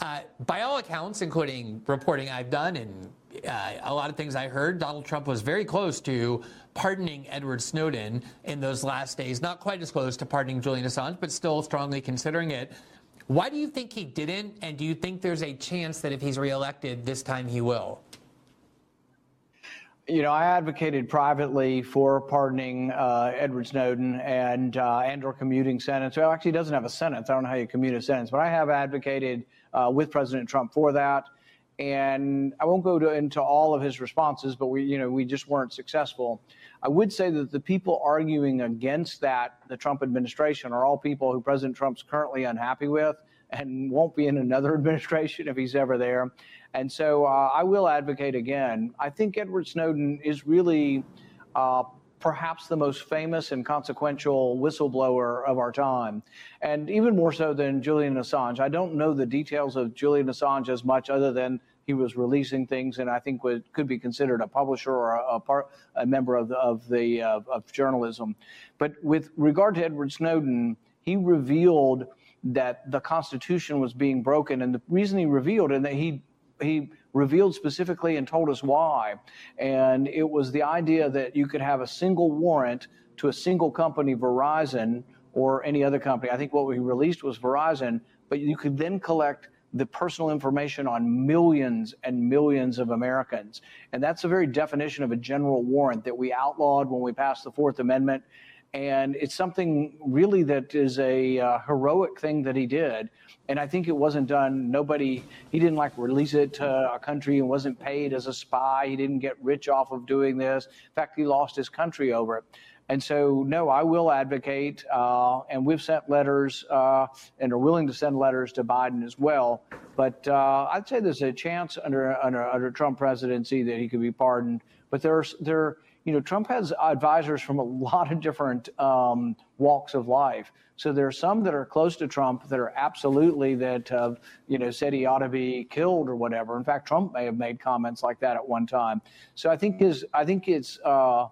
Uh, by all accounts, including reporting I've done and uh, a lot of things I heard, Donald Trump was very close to pardoning Edward Snowden in those last days. Not quite as close to pardoning Julian Assange, but still strongly considering it. Why do you think he didn't? And do you think there's a chance that if he's reelected, this time he will? You know, I advocated privately for pardoning uh, Edward Snowden and uh, and/or commuting sentence. Well, actually, he doesn't have a sentence. I don't know how you commute a sentence, but I have advocated uh, with President Trump for that. And I won't go to, into all of his responses, but we, you know, we just weren't successful. I would say that the people arguing against that, the Trump administration, are all people who President Trump's currently unhappy with and won't be in another administration if he's ever there. And so uh, I will advocate again. I think Edward Snowden is really uh, perhaps the most famous and consequential whistleblower of our time, and even more so than Julian Assange. I don't know the details of Julian Assange as much other than he was releasing things, and I think would, could be considered a publisher or a, a, part, a member of the, of, the uh, of journalism. But with regard to Edward Snowden, he revealed that the Constitution was being broken, and the reason he revealed and that he he revealed specifically and told us why, and it was the idea that you could have a single warrant to a single company, Verizon or any other company. I think what we released was Verizon, but you could then collect the personal information on millions and millions of Americans. And that's the very definition of a general warrant that we outlawed when we passed the Fourth Amendment. And it's something really that is a uh, heroic thing that he did. And I think it wasn't done, nobody, he didn't like release it to a country and wasn't paid as a spy. He didn't get rich off of doing this. In fact, he lost his country over it. And so, no, I will advocate, uh, and we've sent letters uh, and are willing to send letters to Biden as well. But uh, I'd say there's a chance under, under under Trump presidency that he could be pardoned. But there's there you know, Trump has advisors from a lot of different um, walks of life. So there are some that are close to Trump that are absolutely that have, you know, said he ought to be killed or whatever. In fact, Trump may have made comments like that at one time. So I think his, I think it's, uh,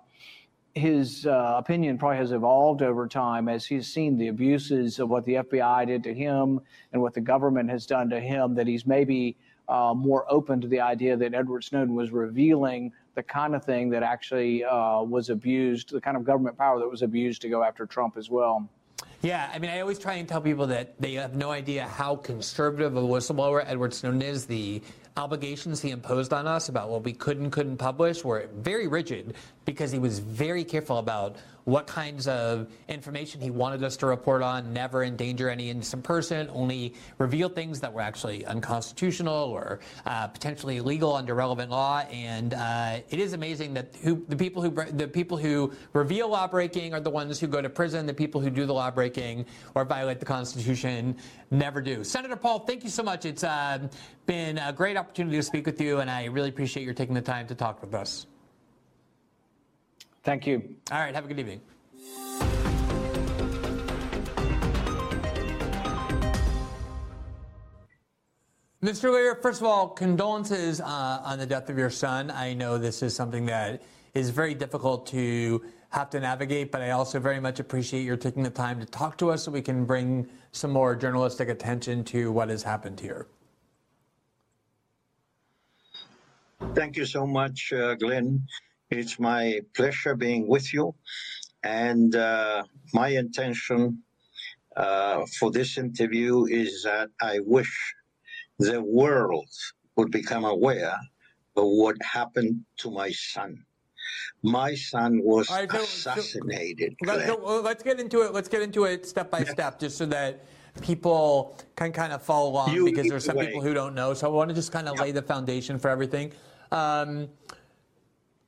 his uh, opinion probably has evolved over time as he's seen the abuses of what the FBI did to him and what the government has done to him, that he's maybe uh, more open to the idea that Edward Snowden was revealing the kind of thing that actually uh, was abused, the kind of government power that was abused to go after Trump as well. Yeah, I mean, I always try and tell people that they have no idea how conservative a whistleblower Edward Snowden is. The obligations he imposed on us about what we could and couldn't publish were very rigid because he was very careful about what kinds of information he wanted us to report on, never endanger any innocent person, only reveal things that were actually unconstitutional or uh, potentially illegal under relevant law. And uh, it is amazing that who, the people who the people who reveal law breaking are the ones who go to prison. The people who do the law breaking or violate the Constitution never do. Senator Paul, thank you so much. It's uh, been a great opportunity to speak with you, and I really appreciate your taking the time to talk with us. Thank you. All right. Have a good evening. Mr. Lira, first of all, condolences uh, on the death of your son. I know this is something that is very difficult to have to navigate, but I also very much appreciate your taking the time to talk to us so we can bring some more journalistic attention to what has happened here. Thank you so much, uh, Glenn. It's my pleasure being with you. And uh, my intention uh, for this interview is that I wish the world would become aware of what happened to my son. My son was right, so, assassinated. So, so, let's get into it. Let's get into it step by yeah. step, just so that people can kind of follow along you because there's some people who don't know. So I want to just kind of yeah. lay the foundation for everything. Um,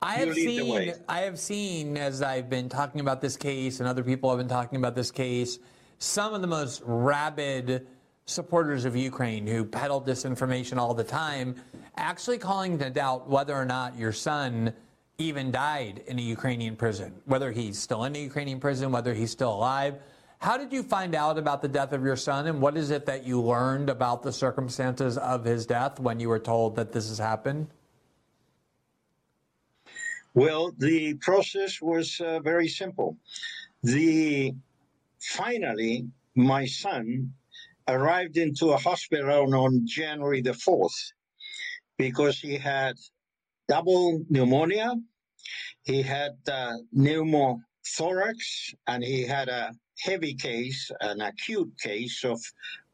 I have seen, I have seen as I've been talking about this case, and other people have been talking about this case, some of the most rabid supporters of Ukraine who peddle disinformation all the time, actually calling into doubt whether or not your son even died in a Ukrainian prison, whether he's still in a Ukrainian prison, whether he's still alive. How did you find out about the death of your son, and what is it that you learned about the circumstances of his death when you were told that this has happened? Well, the process was uh, very simple. The finally, my son arrived into a hospital on January the 4th because he had double pneumonia, he had uh, pneumothorax, and he had a heavy case, an acute case of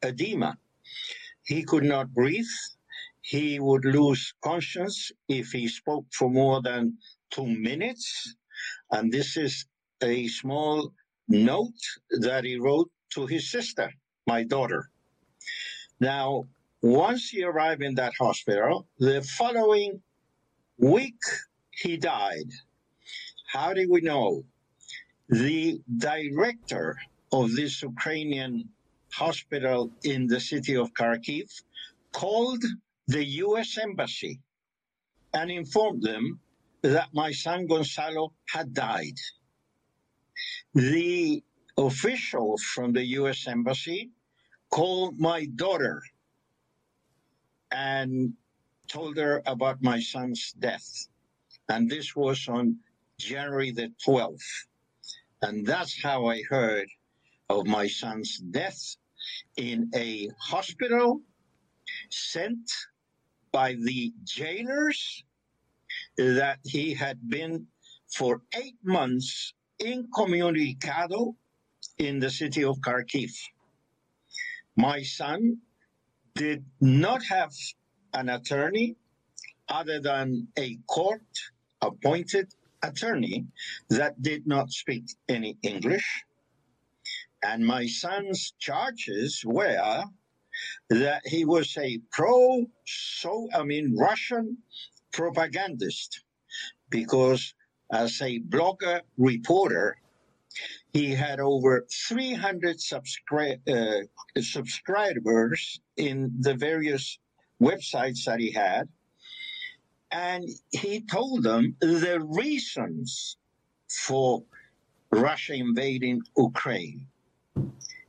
edema. He could not breathe. He would lose conscience if he spoke for more than two minutes. And this is a small note that he wrote to his sister, my daughter. Now, once he arrived in that hospital, the following week he died. How do we know? The director of this Ukrainian hospital in the city of Kharkiv called the U.S. Embassy and informed them that my son Gonzalo had died. The official from the U.S. Embassy called my daughter and told her about my son's death. And this was on January the 12th. And that's how I heard of my son's death in a hospital sent by the jailers that he had been for eight months incommunicado in the city of Kharkiv. My son did not have an attorney other than a court appointed attorney that did not speak any English. And my son's charges were that he was a pro, so I mean, Russian propagandist because as a blogger reporter, he had over 300 subscri- uh, subscribers in the various websites that he had. And he told them the reasons for Russia invading Ukraine.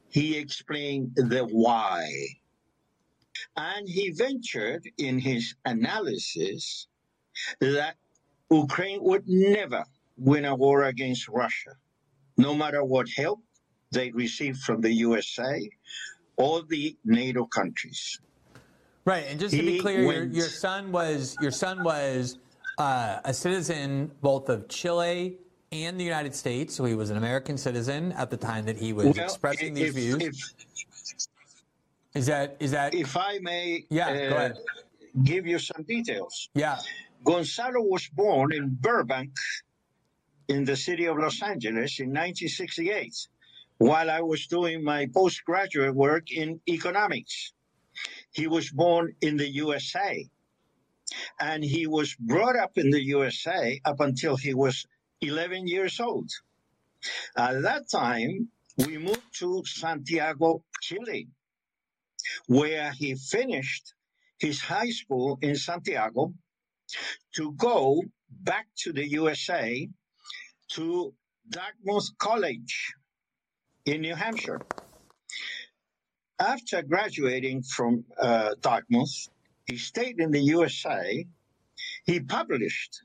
He explained the why. And he ventured in his analysis that Ukraine would never win a war against Russia, no matter what help they received from the USA or the NATO countries. Right, and just to be clear, your, your, son was your son was uh, a citizen both of Chile and the United States, so he was an American citizen at the time that he was well, expressing if, these views. If, is that is that? If I may, yeah, uh, go ahead. Give you some details. Yeah, Gonzalo was born in Burbank, in the city of Los Angeles, in 1968, while I was doing my postgraduate work in economics. He was born in the USA. And he was brought up in the USA up until he was 11 years old. At that time, we moved to Santiago, Chile, where he finished his high school in Santiago to go back to the USA to Dartmouth College in New Hampshire. After graduating from uh, Dartmouth, he stayed in the USA. He published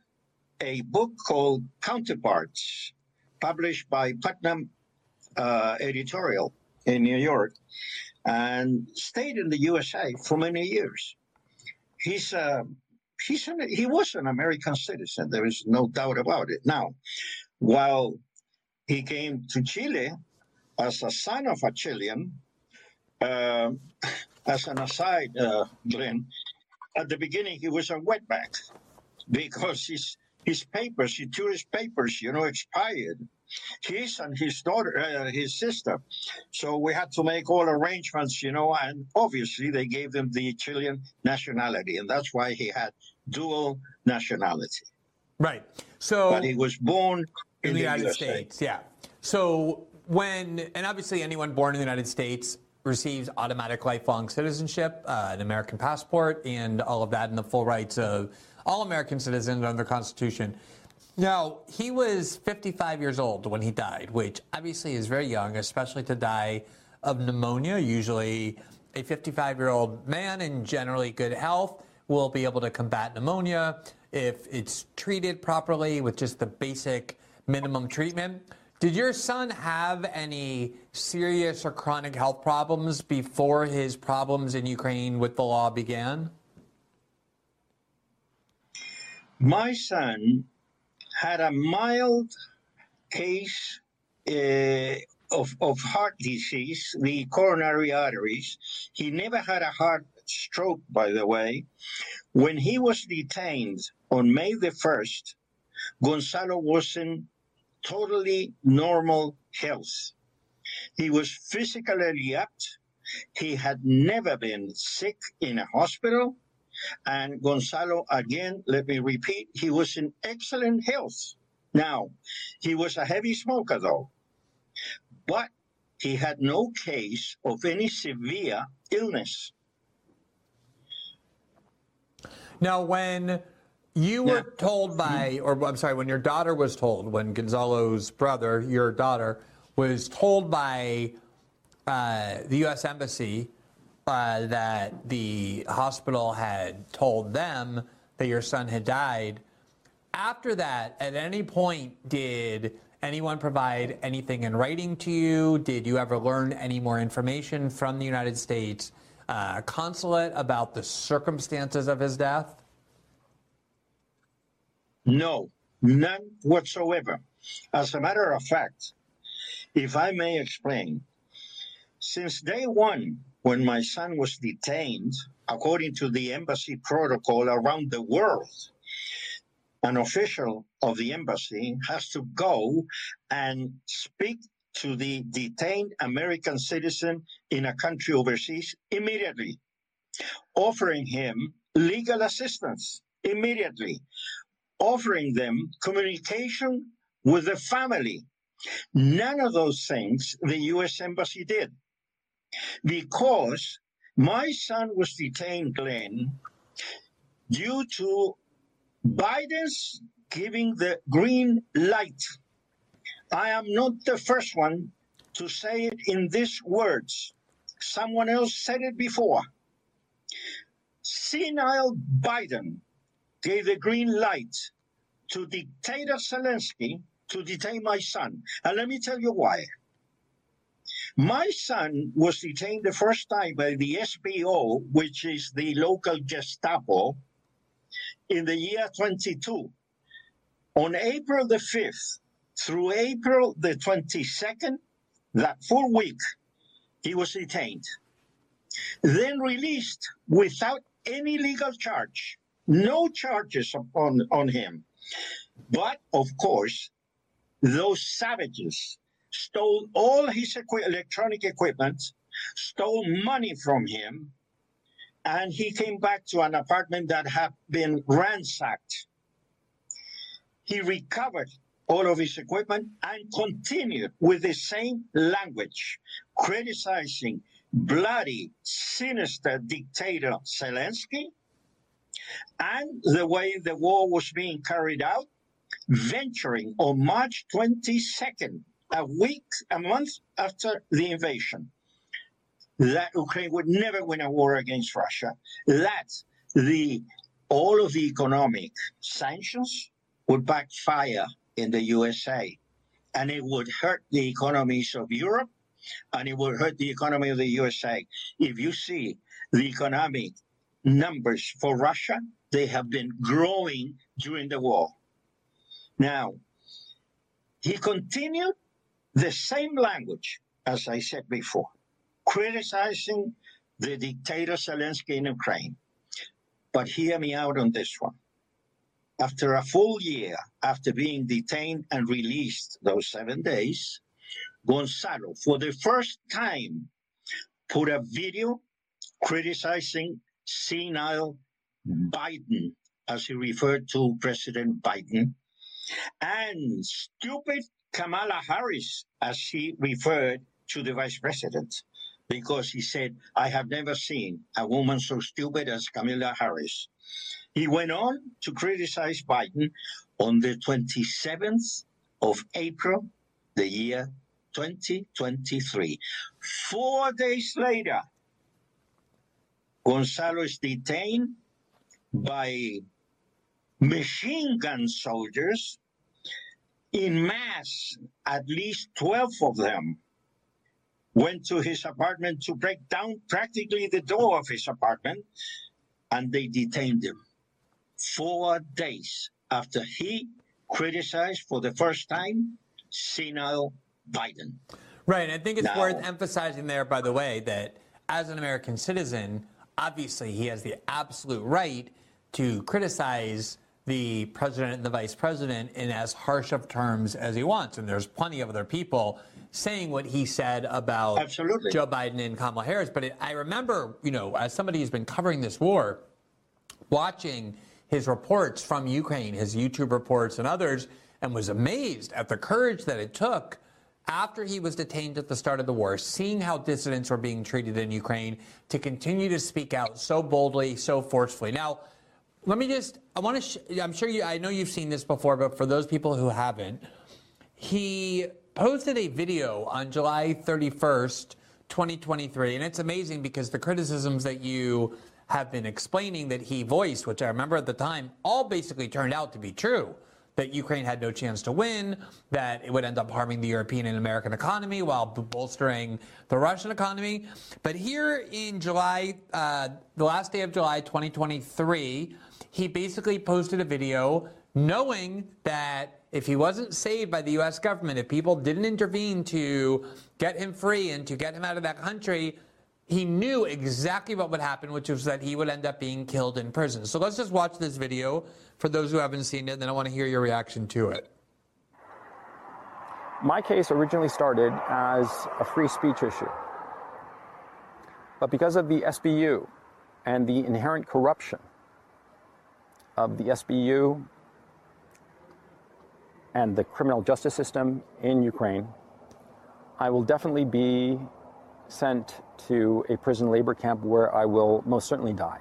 a book called Counterparts, published by Putnam uh, Editorial in New York, and stayed in the USA for many years. He's uh, he's an, he was an American citizen. There is no doubt about it. Now, while he came to Chile as a son of a Chilean, uh, as an aside, uh, Glenn, at the beginning he was a wetback because his his papers, his tourist papers, you know, expired. His and his daughter, uh, his sister. So we had to make all arrangements, you know, and obviously they gave him the Chilean nationality, and that's why he had dual nationality. Right. So, but he was born in, in the, the, United USA. States. Yeah. So when, and obviously anyone born in the United States receives automatic lifelong citizenship, uh, an American passport, and all of that, and the full rights of all American citizens under the Constitution. Now, he was 55 years old when he died, which obviously is very young, especially to die of pneumonia. Usually, a 55 year old man in generally good health will be able to combat pneumonia if it's treated properly with just the basic minimum treatment. Did your son have any serious or chronic health problems before his problems in Ukraine with the law began? My son had a mild case uh, of, of heart disease, the coronary arteries. He never had a heart stroke, by the way. When he was detained on May the 1st, Gonzalo was in totally normal health. He was physically alert. He had never been sick in a hospital. And Gonzalo, again, let me repeat, he was in excellent health. Now, he was a heavy smoker, though, but he had no case of any severe illness. Now, when you were told by, or I'm sorry, when your daughter was told, when Gonzalo's brother, your daughter, was told by uh, the U.S. Embassy uh, that the hospital had told them that your son had died. After that, at any point, did anyone provide anything in writing to you? Did you ever learn any more information from the United States uh, consulate about the circumstances of his death? No, none whatsoever. As a matter of fact, if I may explain, since day one, when my son was detained, according to the embassy protocol around the world, an official of the embassy has to go and speak to the detained American citizen in a country overseas immediately, offering him legal assistance immediately, offering them communication with the family. None of those things the U.S. Embassy did because my son was detained, Glenn, due to Biden's giving the green light. I am not the first one to say it in these words. Someone else said it before. Senile Biden gave the green light to dictator Zelensky to detain my son. And let me tell you why. My son was detained the first time by the SBU, which is the local Gestapo, in the year 22. On April the 5th through April the 22nd, that full week, he was detained. Then released without any legal charge, no charges on, on him. But of course, those savages stole all his electronic equipment, stole money from him, and he came back to an apartment that had been ransacked. He recovered all of his equipment and continued with the same language, criticizing bloody, sinister dictator Zelensky and the way the war was being carried out, venturing on March 22nd, a week, a month after the invasion, that Ukraine would never win a war against Russia, that the all of the economic sanctions would backfire in the USA, and it would hurt the economies of Europe, and it would hurt the economy of the USA. If you see the economic numbers for Russia, they have been growing during the war. Now, he continued the same language as I said before, criticizing the dictator Zelensky in Ukraine. But hear me out on this one. After a full year after being detained and released those seven days, Gonzalo, for the first time, put a video criticizing senile Biden, as he referred to President Biden, and stupid Kamala Harris, as he referred to the vice president, because he said, I have never seen a woman so stupid as Kamala Harris. He went on to criticize Biden on the 27th of April, the year 2023. Four days later, Gonzalo is detained by machine gun soldiers in mass, at least 12 of them went to his apartment to break down practically the door of his apartment and they detained him four days after he criticized for the first time senile Biden. Right. I think it's Now- worth emphasizing there, by the way, that as an American citizen, obviously he has the absolute right to criticize the president and the vice president in as harsh of terms as he wants. And there's plenty of other people saying what he said about Absolutely. Joe Biden and Kamala Harris. But it, I remember, you know, as somebody who's been covering this war, watching his reports from Ukraine, his YouTube reports and others, and was amazed at the courage that it took after he was detained at the start of the war, seeing how dissidents were being treated in Ukraine, to continue to speak out so boldly, so forcefully. Now, let me just, I want to, sh- I'm sure you, I know you've seen this before, but for those people who haven't, he posted a video on July 31st, 2023. And it's amazing because the criticisms that you have been explaining that he voiced, which I remember at the time, all basically turned out to be true. That Ukraine had no chance to win, that it would end up harming the European and American economy while bolstering the Russian economy. But here in July, uh, the last day of July 2023, he basically posted a video knowing that if he wasn't saved by the U.S. government, if people didn't intervene to get him free and to get him out of that country, he knew exactly what would happen, which was that he would end up being killed in prison. So let's just watch this video for those who haven't seen it, and then I want to hear your reaction to it. My case originally started as a free speech issue. But because of the SBU and the inherent corruption of the SBU and the criminal justice system in Ukraine, I will definitely be sent to a prison labor camp where I will most certainly die.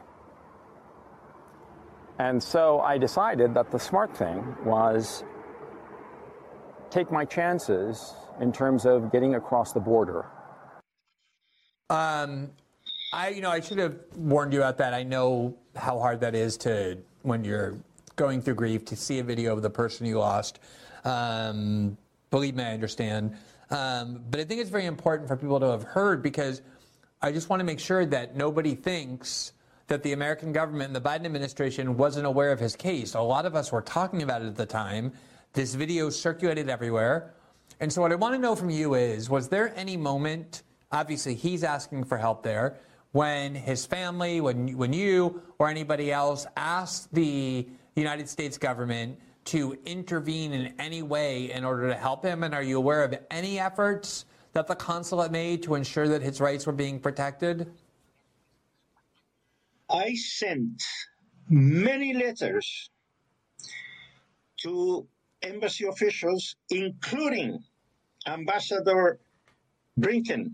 And so I decided that the smart thing was take my chances in terms of getting across the border. Um, I, you know, I should have warned you about that. I know how hard that is to when you're going through grief to see a video of the person you lost. Um, believe me, I understand. Um, but I think it's very important for people to have heard because I just want to make sure that nobody thinks that the American government and the Biden administration wasn't aware of his case. A lot of us were talking about it at the time. This video circulated everywhere. And so, what I want to know from you is was there any moment, obviously, he's asking for help there, when his family, when, when you or anybody else asked the United States government to intervene in any way in order to help him? And are you aware of any efforts that the consulate made to ensure that his rights were being protected? I sent many letters to embassy officials, including Ambassador Blinken.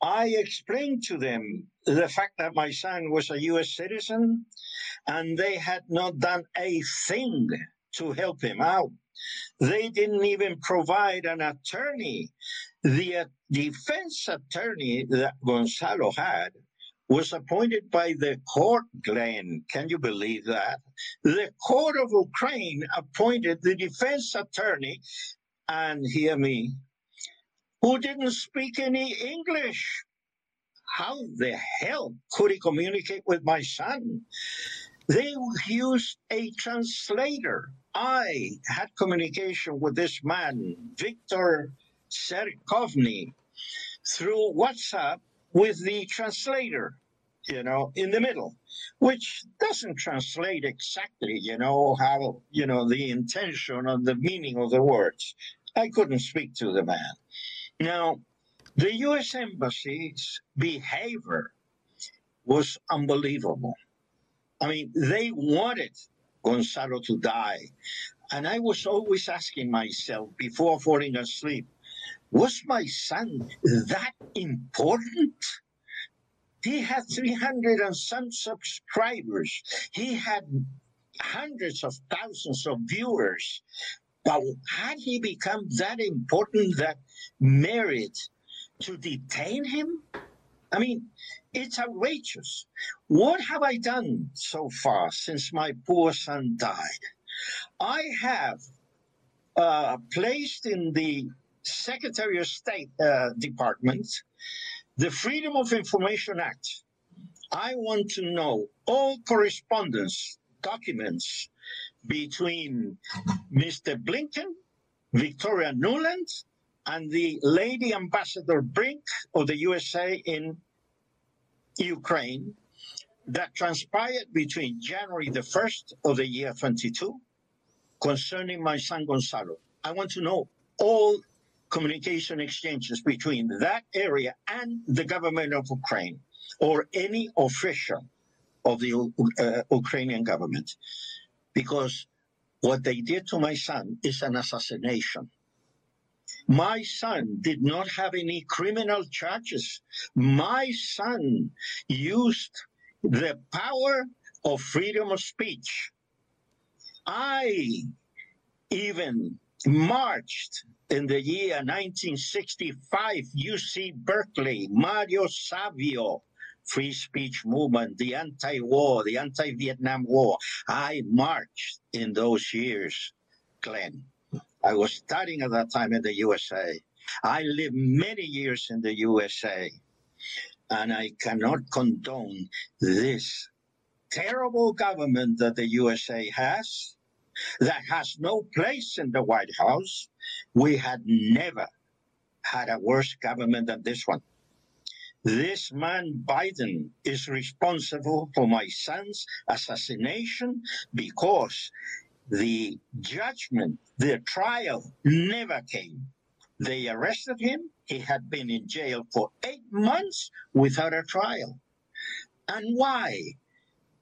I explained to them the fact that my son was a U.S. citizen and they had not done a thing to help him out. They didn't even provide an attorney. The uh, defense attorney that Gonzalo had was appointed by the court, Glenn. Can you believe that? The court of Ukraine appointed the defense attorney, and hear me, who didn't speak any English. How the hell could he communicate with my son? They used a translator. I had communication with this man, Victor Serkovny, through WhatsApp with the translator, you know, in the middle, which doesn't translate exactly, you know, how, you know, the intention of the meaning of the words. I couldn't speak to the man. Now, the U.S. Embassy's behavior was unbelievable. I mean, they wanted Gonzalo to die. And I was always asking myself before falling asleep, was my son that important? He had 300 and some subscribers. He had hundreds of thousands of viewers. But had he become that important that merit to detain him? I mean, it's outrageous. What have I done so far since my poor son died? I have uh, placed in the Secretary of State uh, Department the Freedom of Information Act. I want to know all correspondence, documents between Mr. Blinken, Victoria Nuland, and the lady ambassador Brink of the USA in Ukraine that transpired between January the 1st of the year 22 concerning my son Gonzalo. I want to know all communication exchanges between that area and the government of Ukraine or any official of the uh, Ukrainian government. Because what they did to my son is an assassination. My son did not have any criminal charges. My son used the power of freedom of speech. I even marched in the year 1965, UC Berkeley, Mario Savio, free speech movement, the anti-war, the anti-Vietnam War. I marched in those years, Glenn. I was studying at that time in the USA. I lived many years in the USA, and I cannot condone this terrible government that the USA has, that has no place in the White House. We had never had a worse government than this one. This man, Biden, is responsible for my son's assassination because the judgment, the trial never came. They arrested him. He had been in jail for eight months without a trial. And why?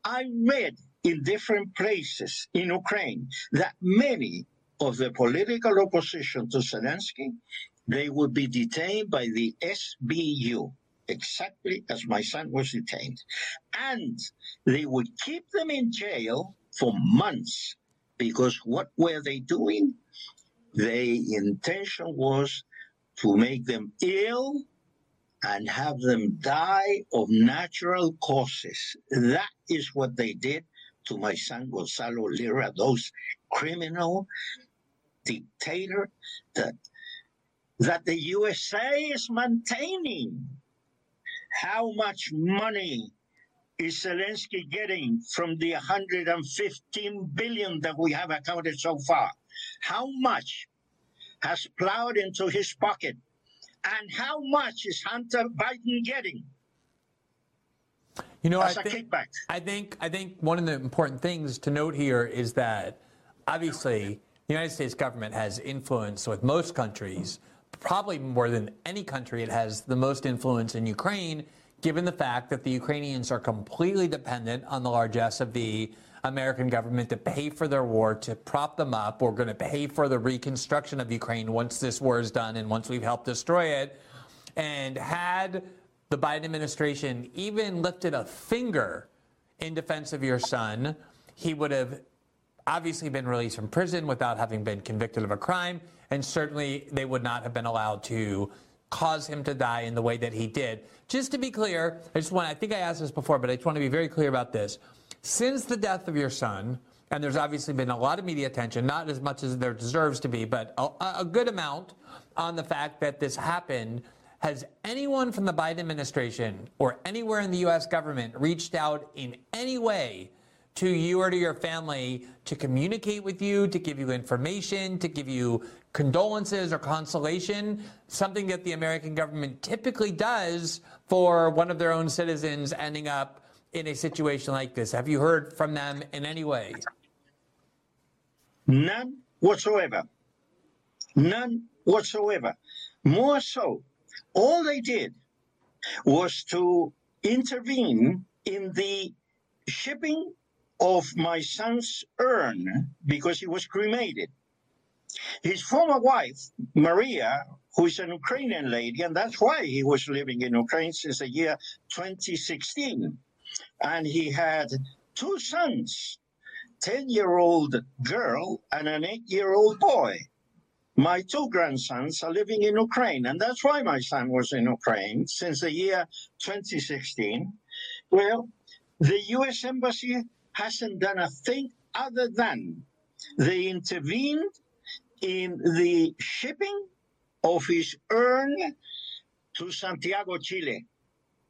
I read in different places in Ukraine that many of the political opposition to Zelensky, they would be detained by the SBU, exactly as my son was detained. And they would keep them in jail for months because what were they doing? Their intention was to make them ill and have them die of natural causes. That is what they did to my son Gonzalo Lira, those criminal dictator that that the USA is maintaining. How much money is Zelensky getting from the 115 billion that we have accounted so far? How much has plowed into his pocket? And how much is Hunter Biden getting? You know, as I think, kickback? I think I think one of the important things to note here is that obviously the United States government has influence with most countries, probably more than any country. It has the most influence in Ukraine, given the fact that the Ukrainians are completely dependent on the largesse of the American government to pay for their war, to prop them up. We're going to pay for the reconstruction of Ukraine once this war is done and once we've helped destroy it. And had the Biden administration even lifted a finger in defense of your son, he would have obviously been released from prison without having been convicted of a crime, and certainly they would not have been allowed to cause him to die in the way that he did. Just to be clear, I just want I think I asked this before, but I just want to be very clear about this. Since the death of your son, and there's obviously been a lot of media attention, not as much as there deserves to be, but a, a good amount on the fact that this happened. Has anyone from the Biden administration or anywhere in the U.S. government reached out in any way to you or to your family to communicate with you, to give you information, to give you condolences or consolation, something that the American government typically does for one of their own citizens ending up in a situation like this? Have you heard from them in any way? None whatsoever. None whatsoever. More so, all they did was to intervene in the shipping of my son's urn because he was cremated. His former wife, Maria, who is an Ukrainian lady, and that's why he was living in Ukraine since the year 2016. And he had two sons, 10 year old girl and an eight year old boy. My two grandsons are living in Ukraine, and that's why my son was in Ukraine since the year 2016. Well, the US Embassy hasn't done a thing other than they intervened in the shipping of his urn to Santiago, Chile,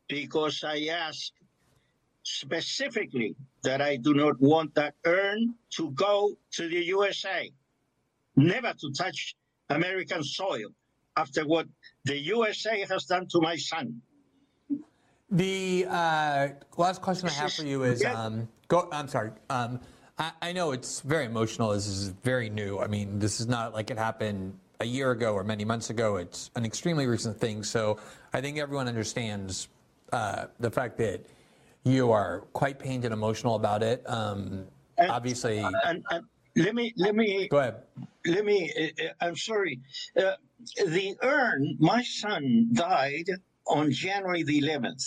because I asked specifically that I do not want that urn to go to the USA, never to touch American soil after what the USA has done to my son. The uh, last question I have for you is um, go, I'm sorry. Um, I, I know it's very emotional. This is very new. I mean, this is not like it happened a year ago or many months ago. It's an extremely recent thing. So I think everyone understands uh, the fact that you are quite pained and emotional about it. Um, And- obviously, And, and let me let me go ahead. let me. Uh, uh, I'm sorry. Uh, the urn. My son died on January the 11th.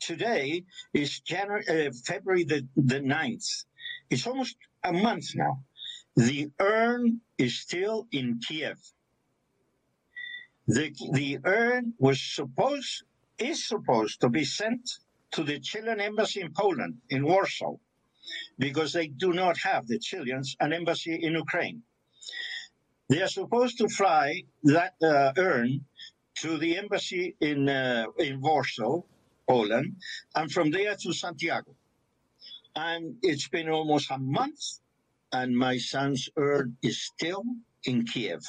Today is January, uh, February the, the 9th. It's almost a month now. The urn is still in Kiev. The, the urn was supposed, is supposed to be sent to the Chilean embassy in Poland, in Warsaw, because they do not have, the Chileans, an embassy in Ukraine. They are supposed to fly that uh, urn to the embassy in uh, in Warsaw, Poland, and from there to Santiago. And it's been almost a month, and my son's urn is still in Kiev.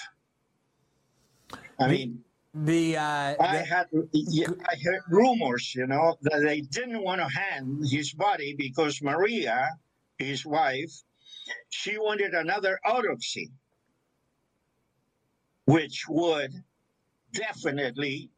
I mean, The, uh, I the- had yeah, I heard rumors, you know, that they didn't want to hand his body because Maria, his wife, she wanted another autopsy, which would definitely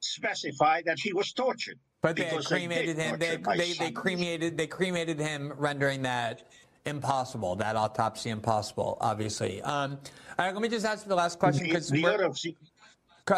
specify that he was tortured. But they cremated him. They, they, they cremated they cremated him, rendering that impossible. That autopsy impossible. Obviously. Um, all right, let me just ask you the last question The, because the autopsy,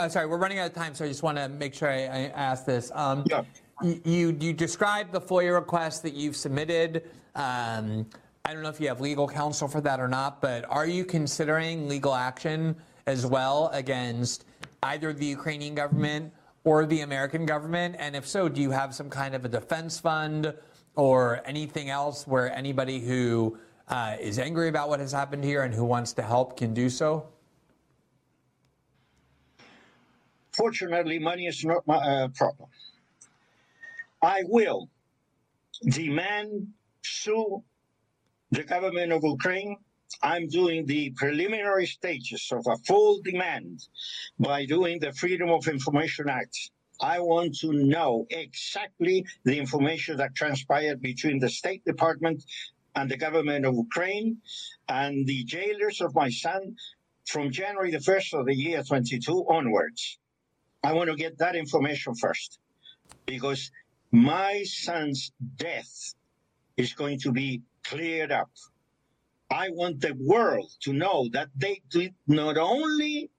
Sorry, we're running out of time, so I just want to make sure I, I ask this. Um, Yeah. You you described the FOIA request that you've submitted. Um, I don't know if you have legal counsel for that or not, but are you considering legal action as well against either the Ukrainian government or the American government? And if so, do you have some kind of a defense fund or anything else where anybody who uh, is angry about what has happened here and who wants to help can do so? Fortunately, money is not my uh, problem. I will demand sue the government of Ukraine. I'm doing the preliminary stages of a full demand by doing the Freedom of Information Act. I want to know exactly the information that transpired between the State Department and the government of Ukraine and the jailers of my son from January the 1st of the year 22 onwards. I want to get that information first because my son's death is going to be cleared up. I want the world to know that they did not only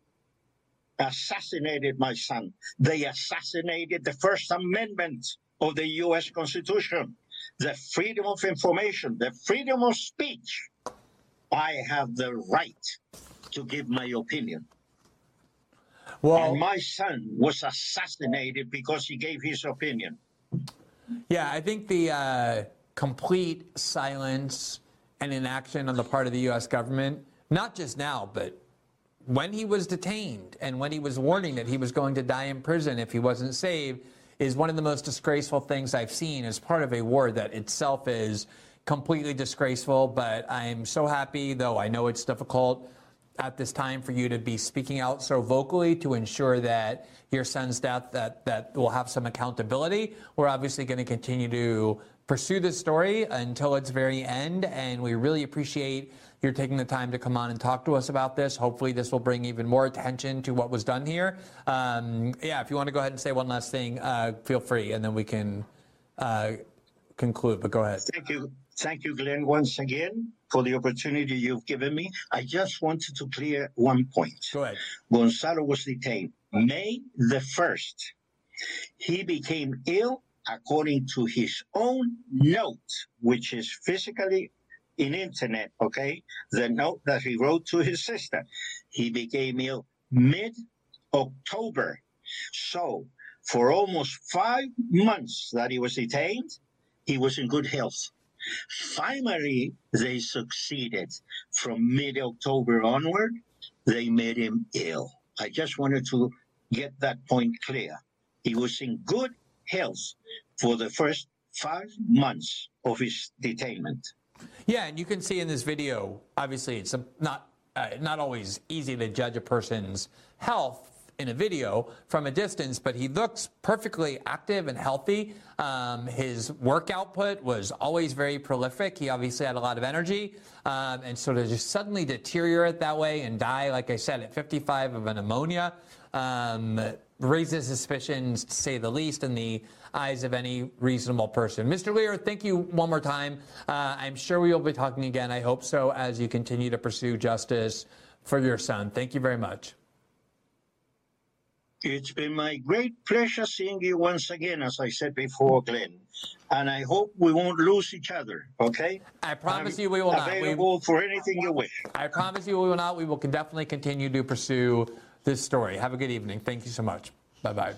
assassinated my son, they assassinated the First Amendment of the US Constitution, the freedom of information, the freedom of speech. I have the right to give my opinion. Well, and my son was assassinated because he gave his opinion. Yeah, I think the uh, complete silence and inaction on the part of the U.S. government, not just now, but when he was detained and when he was warning that he was going to die in prison if he wasn't saved, is one of the most disgraceful things I've seen as part of a war that itself is completely disgraceful. But I'm so happy, though I know it's difficult at this time for you to be speaking out so vocally to ensure that your son's death that that will have some accountability. We're obviously going to continue to pursue this story until its very end, and we really appreciate your taking the time to come on and talk to us about this. Hopefully, this will bring even more attention to what was done here. Um, yeah, if you want to go ahead and say one last thing, uh, feel free, and then we can uh, conclude. But go ahead. Thank you. Thank you, Glenn, once again for the opportunity you've given me. I just wanted to clear one point. Go ahead. Gonzalo was detained May the 1st. He became ill according to his own note, which is physically in internet, okay? The note that he wrote to his sister. He became ill mid October. So for almost five months that he was detained, he was in good health. Finally, they succeeded. From mid October onward, they made him ill. I just wanted to get that point clear. He was in good health for the first five months of his detainment. Yeah, and you can see in this video, obviously, it's not uh, not always easy to judge a person's health in a video from a distance, but he looks perfectly active and healthy. Um, his work output was always very prolific. He obviously had a lot of energy. Um, and so to just suddenly deteriorate that way and die, like I said, at 55 of an pneumonia, um, raises suspicions, to say the least, in the eyes of any reasonable person. Mr. Lira, thank you one more time. Uh, I'm sure we will be talking again. I hope so as you continue to pursue justice for your son. Thank you very much. It's been my great pleasure seeing you once again, as I said before, Glenn. And I hope we won't lose each other, okay? I promise I'm you we will not. We- Available for anything you wish. I promise you we will not. We will definitely continue to pursue this story. Have a good evening. Thank you so much. Bye bye.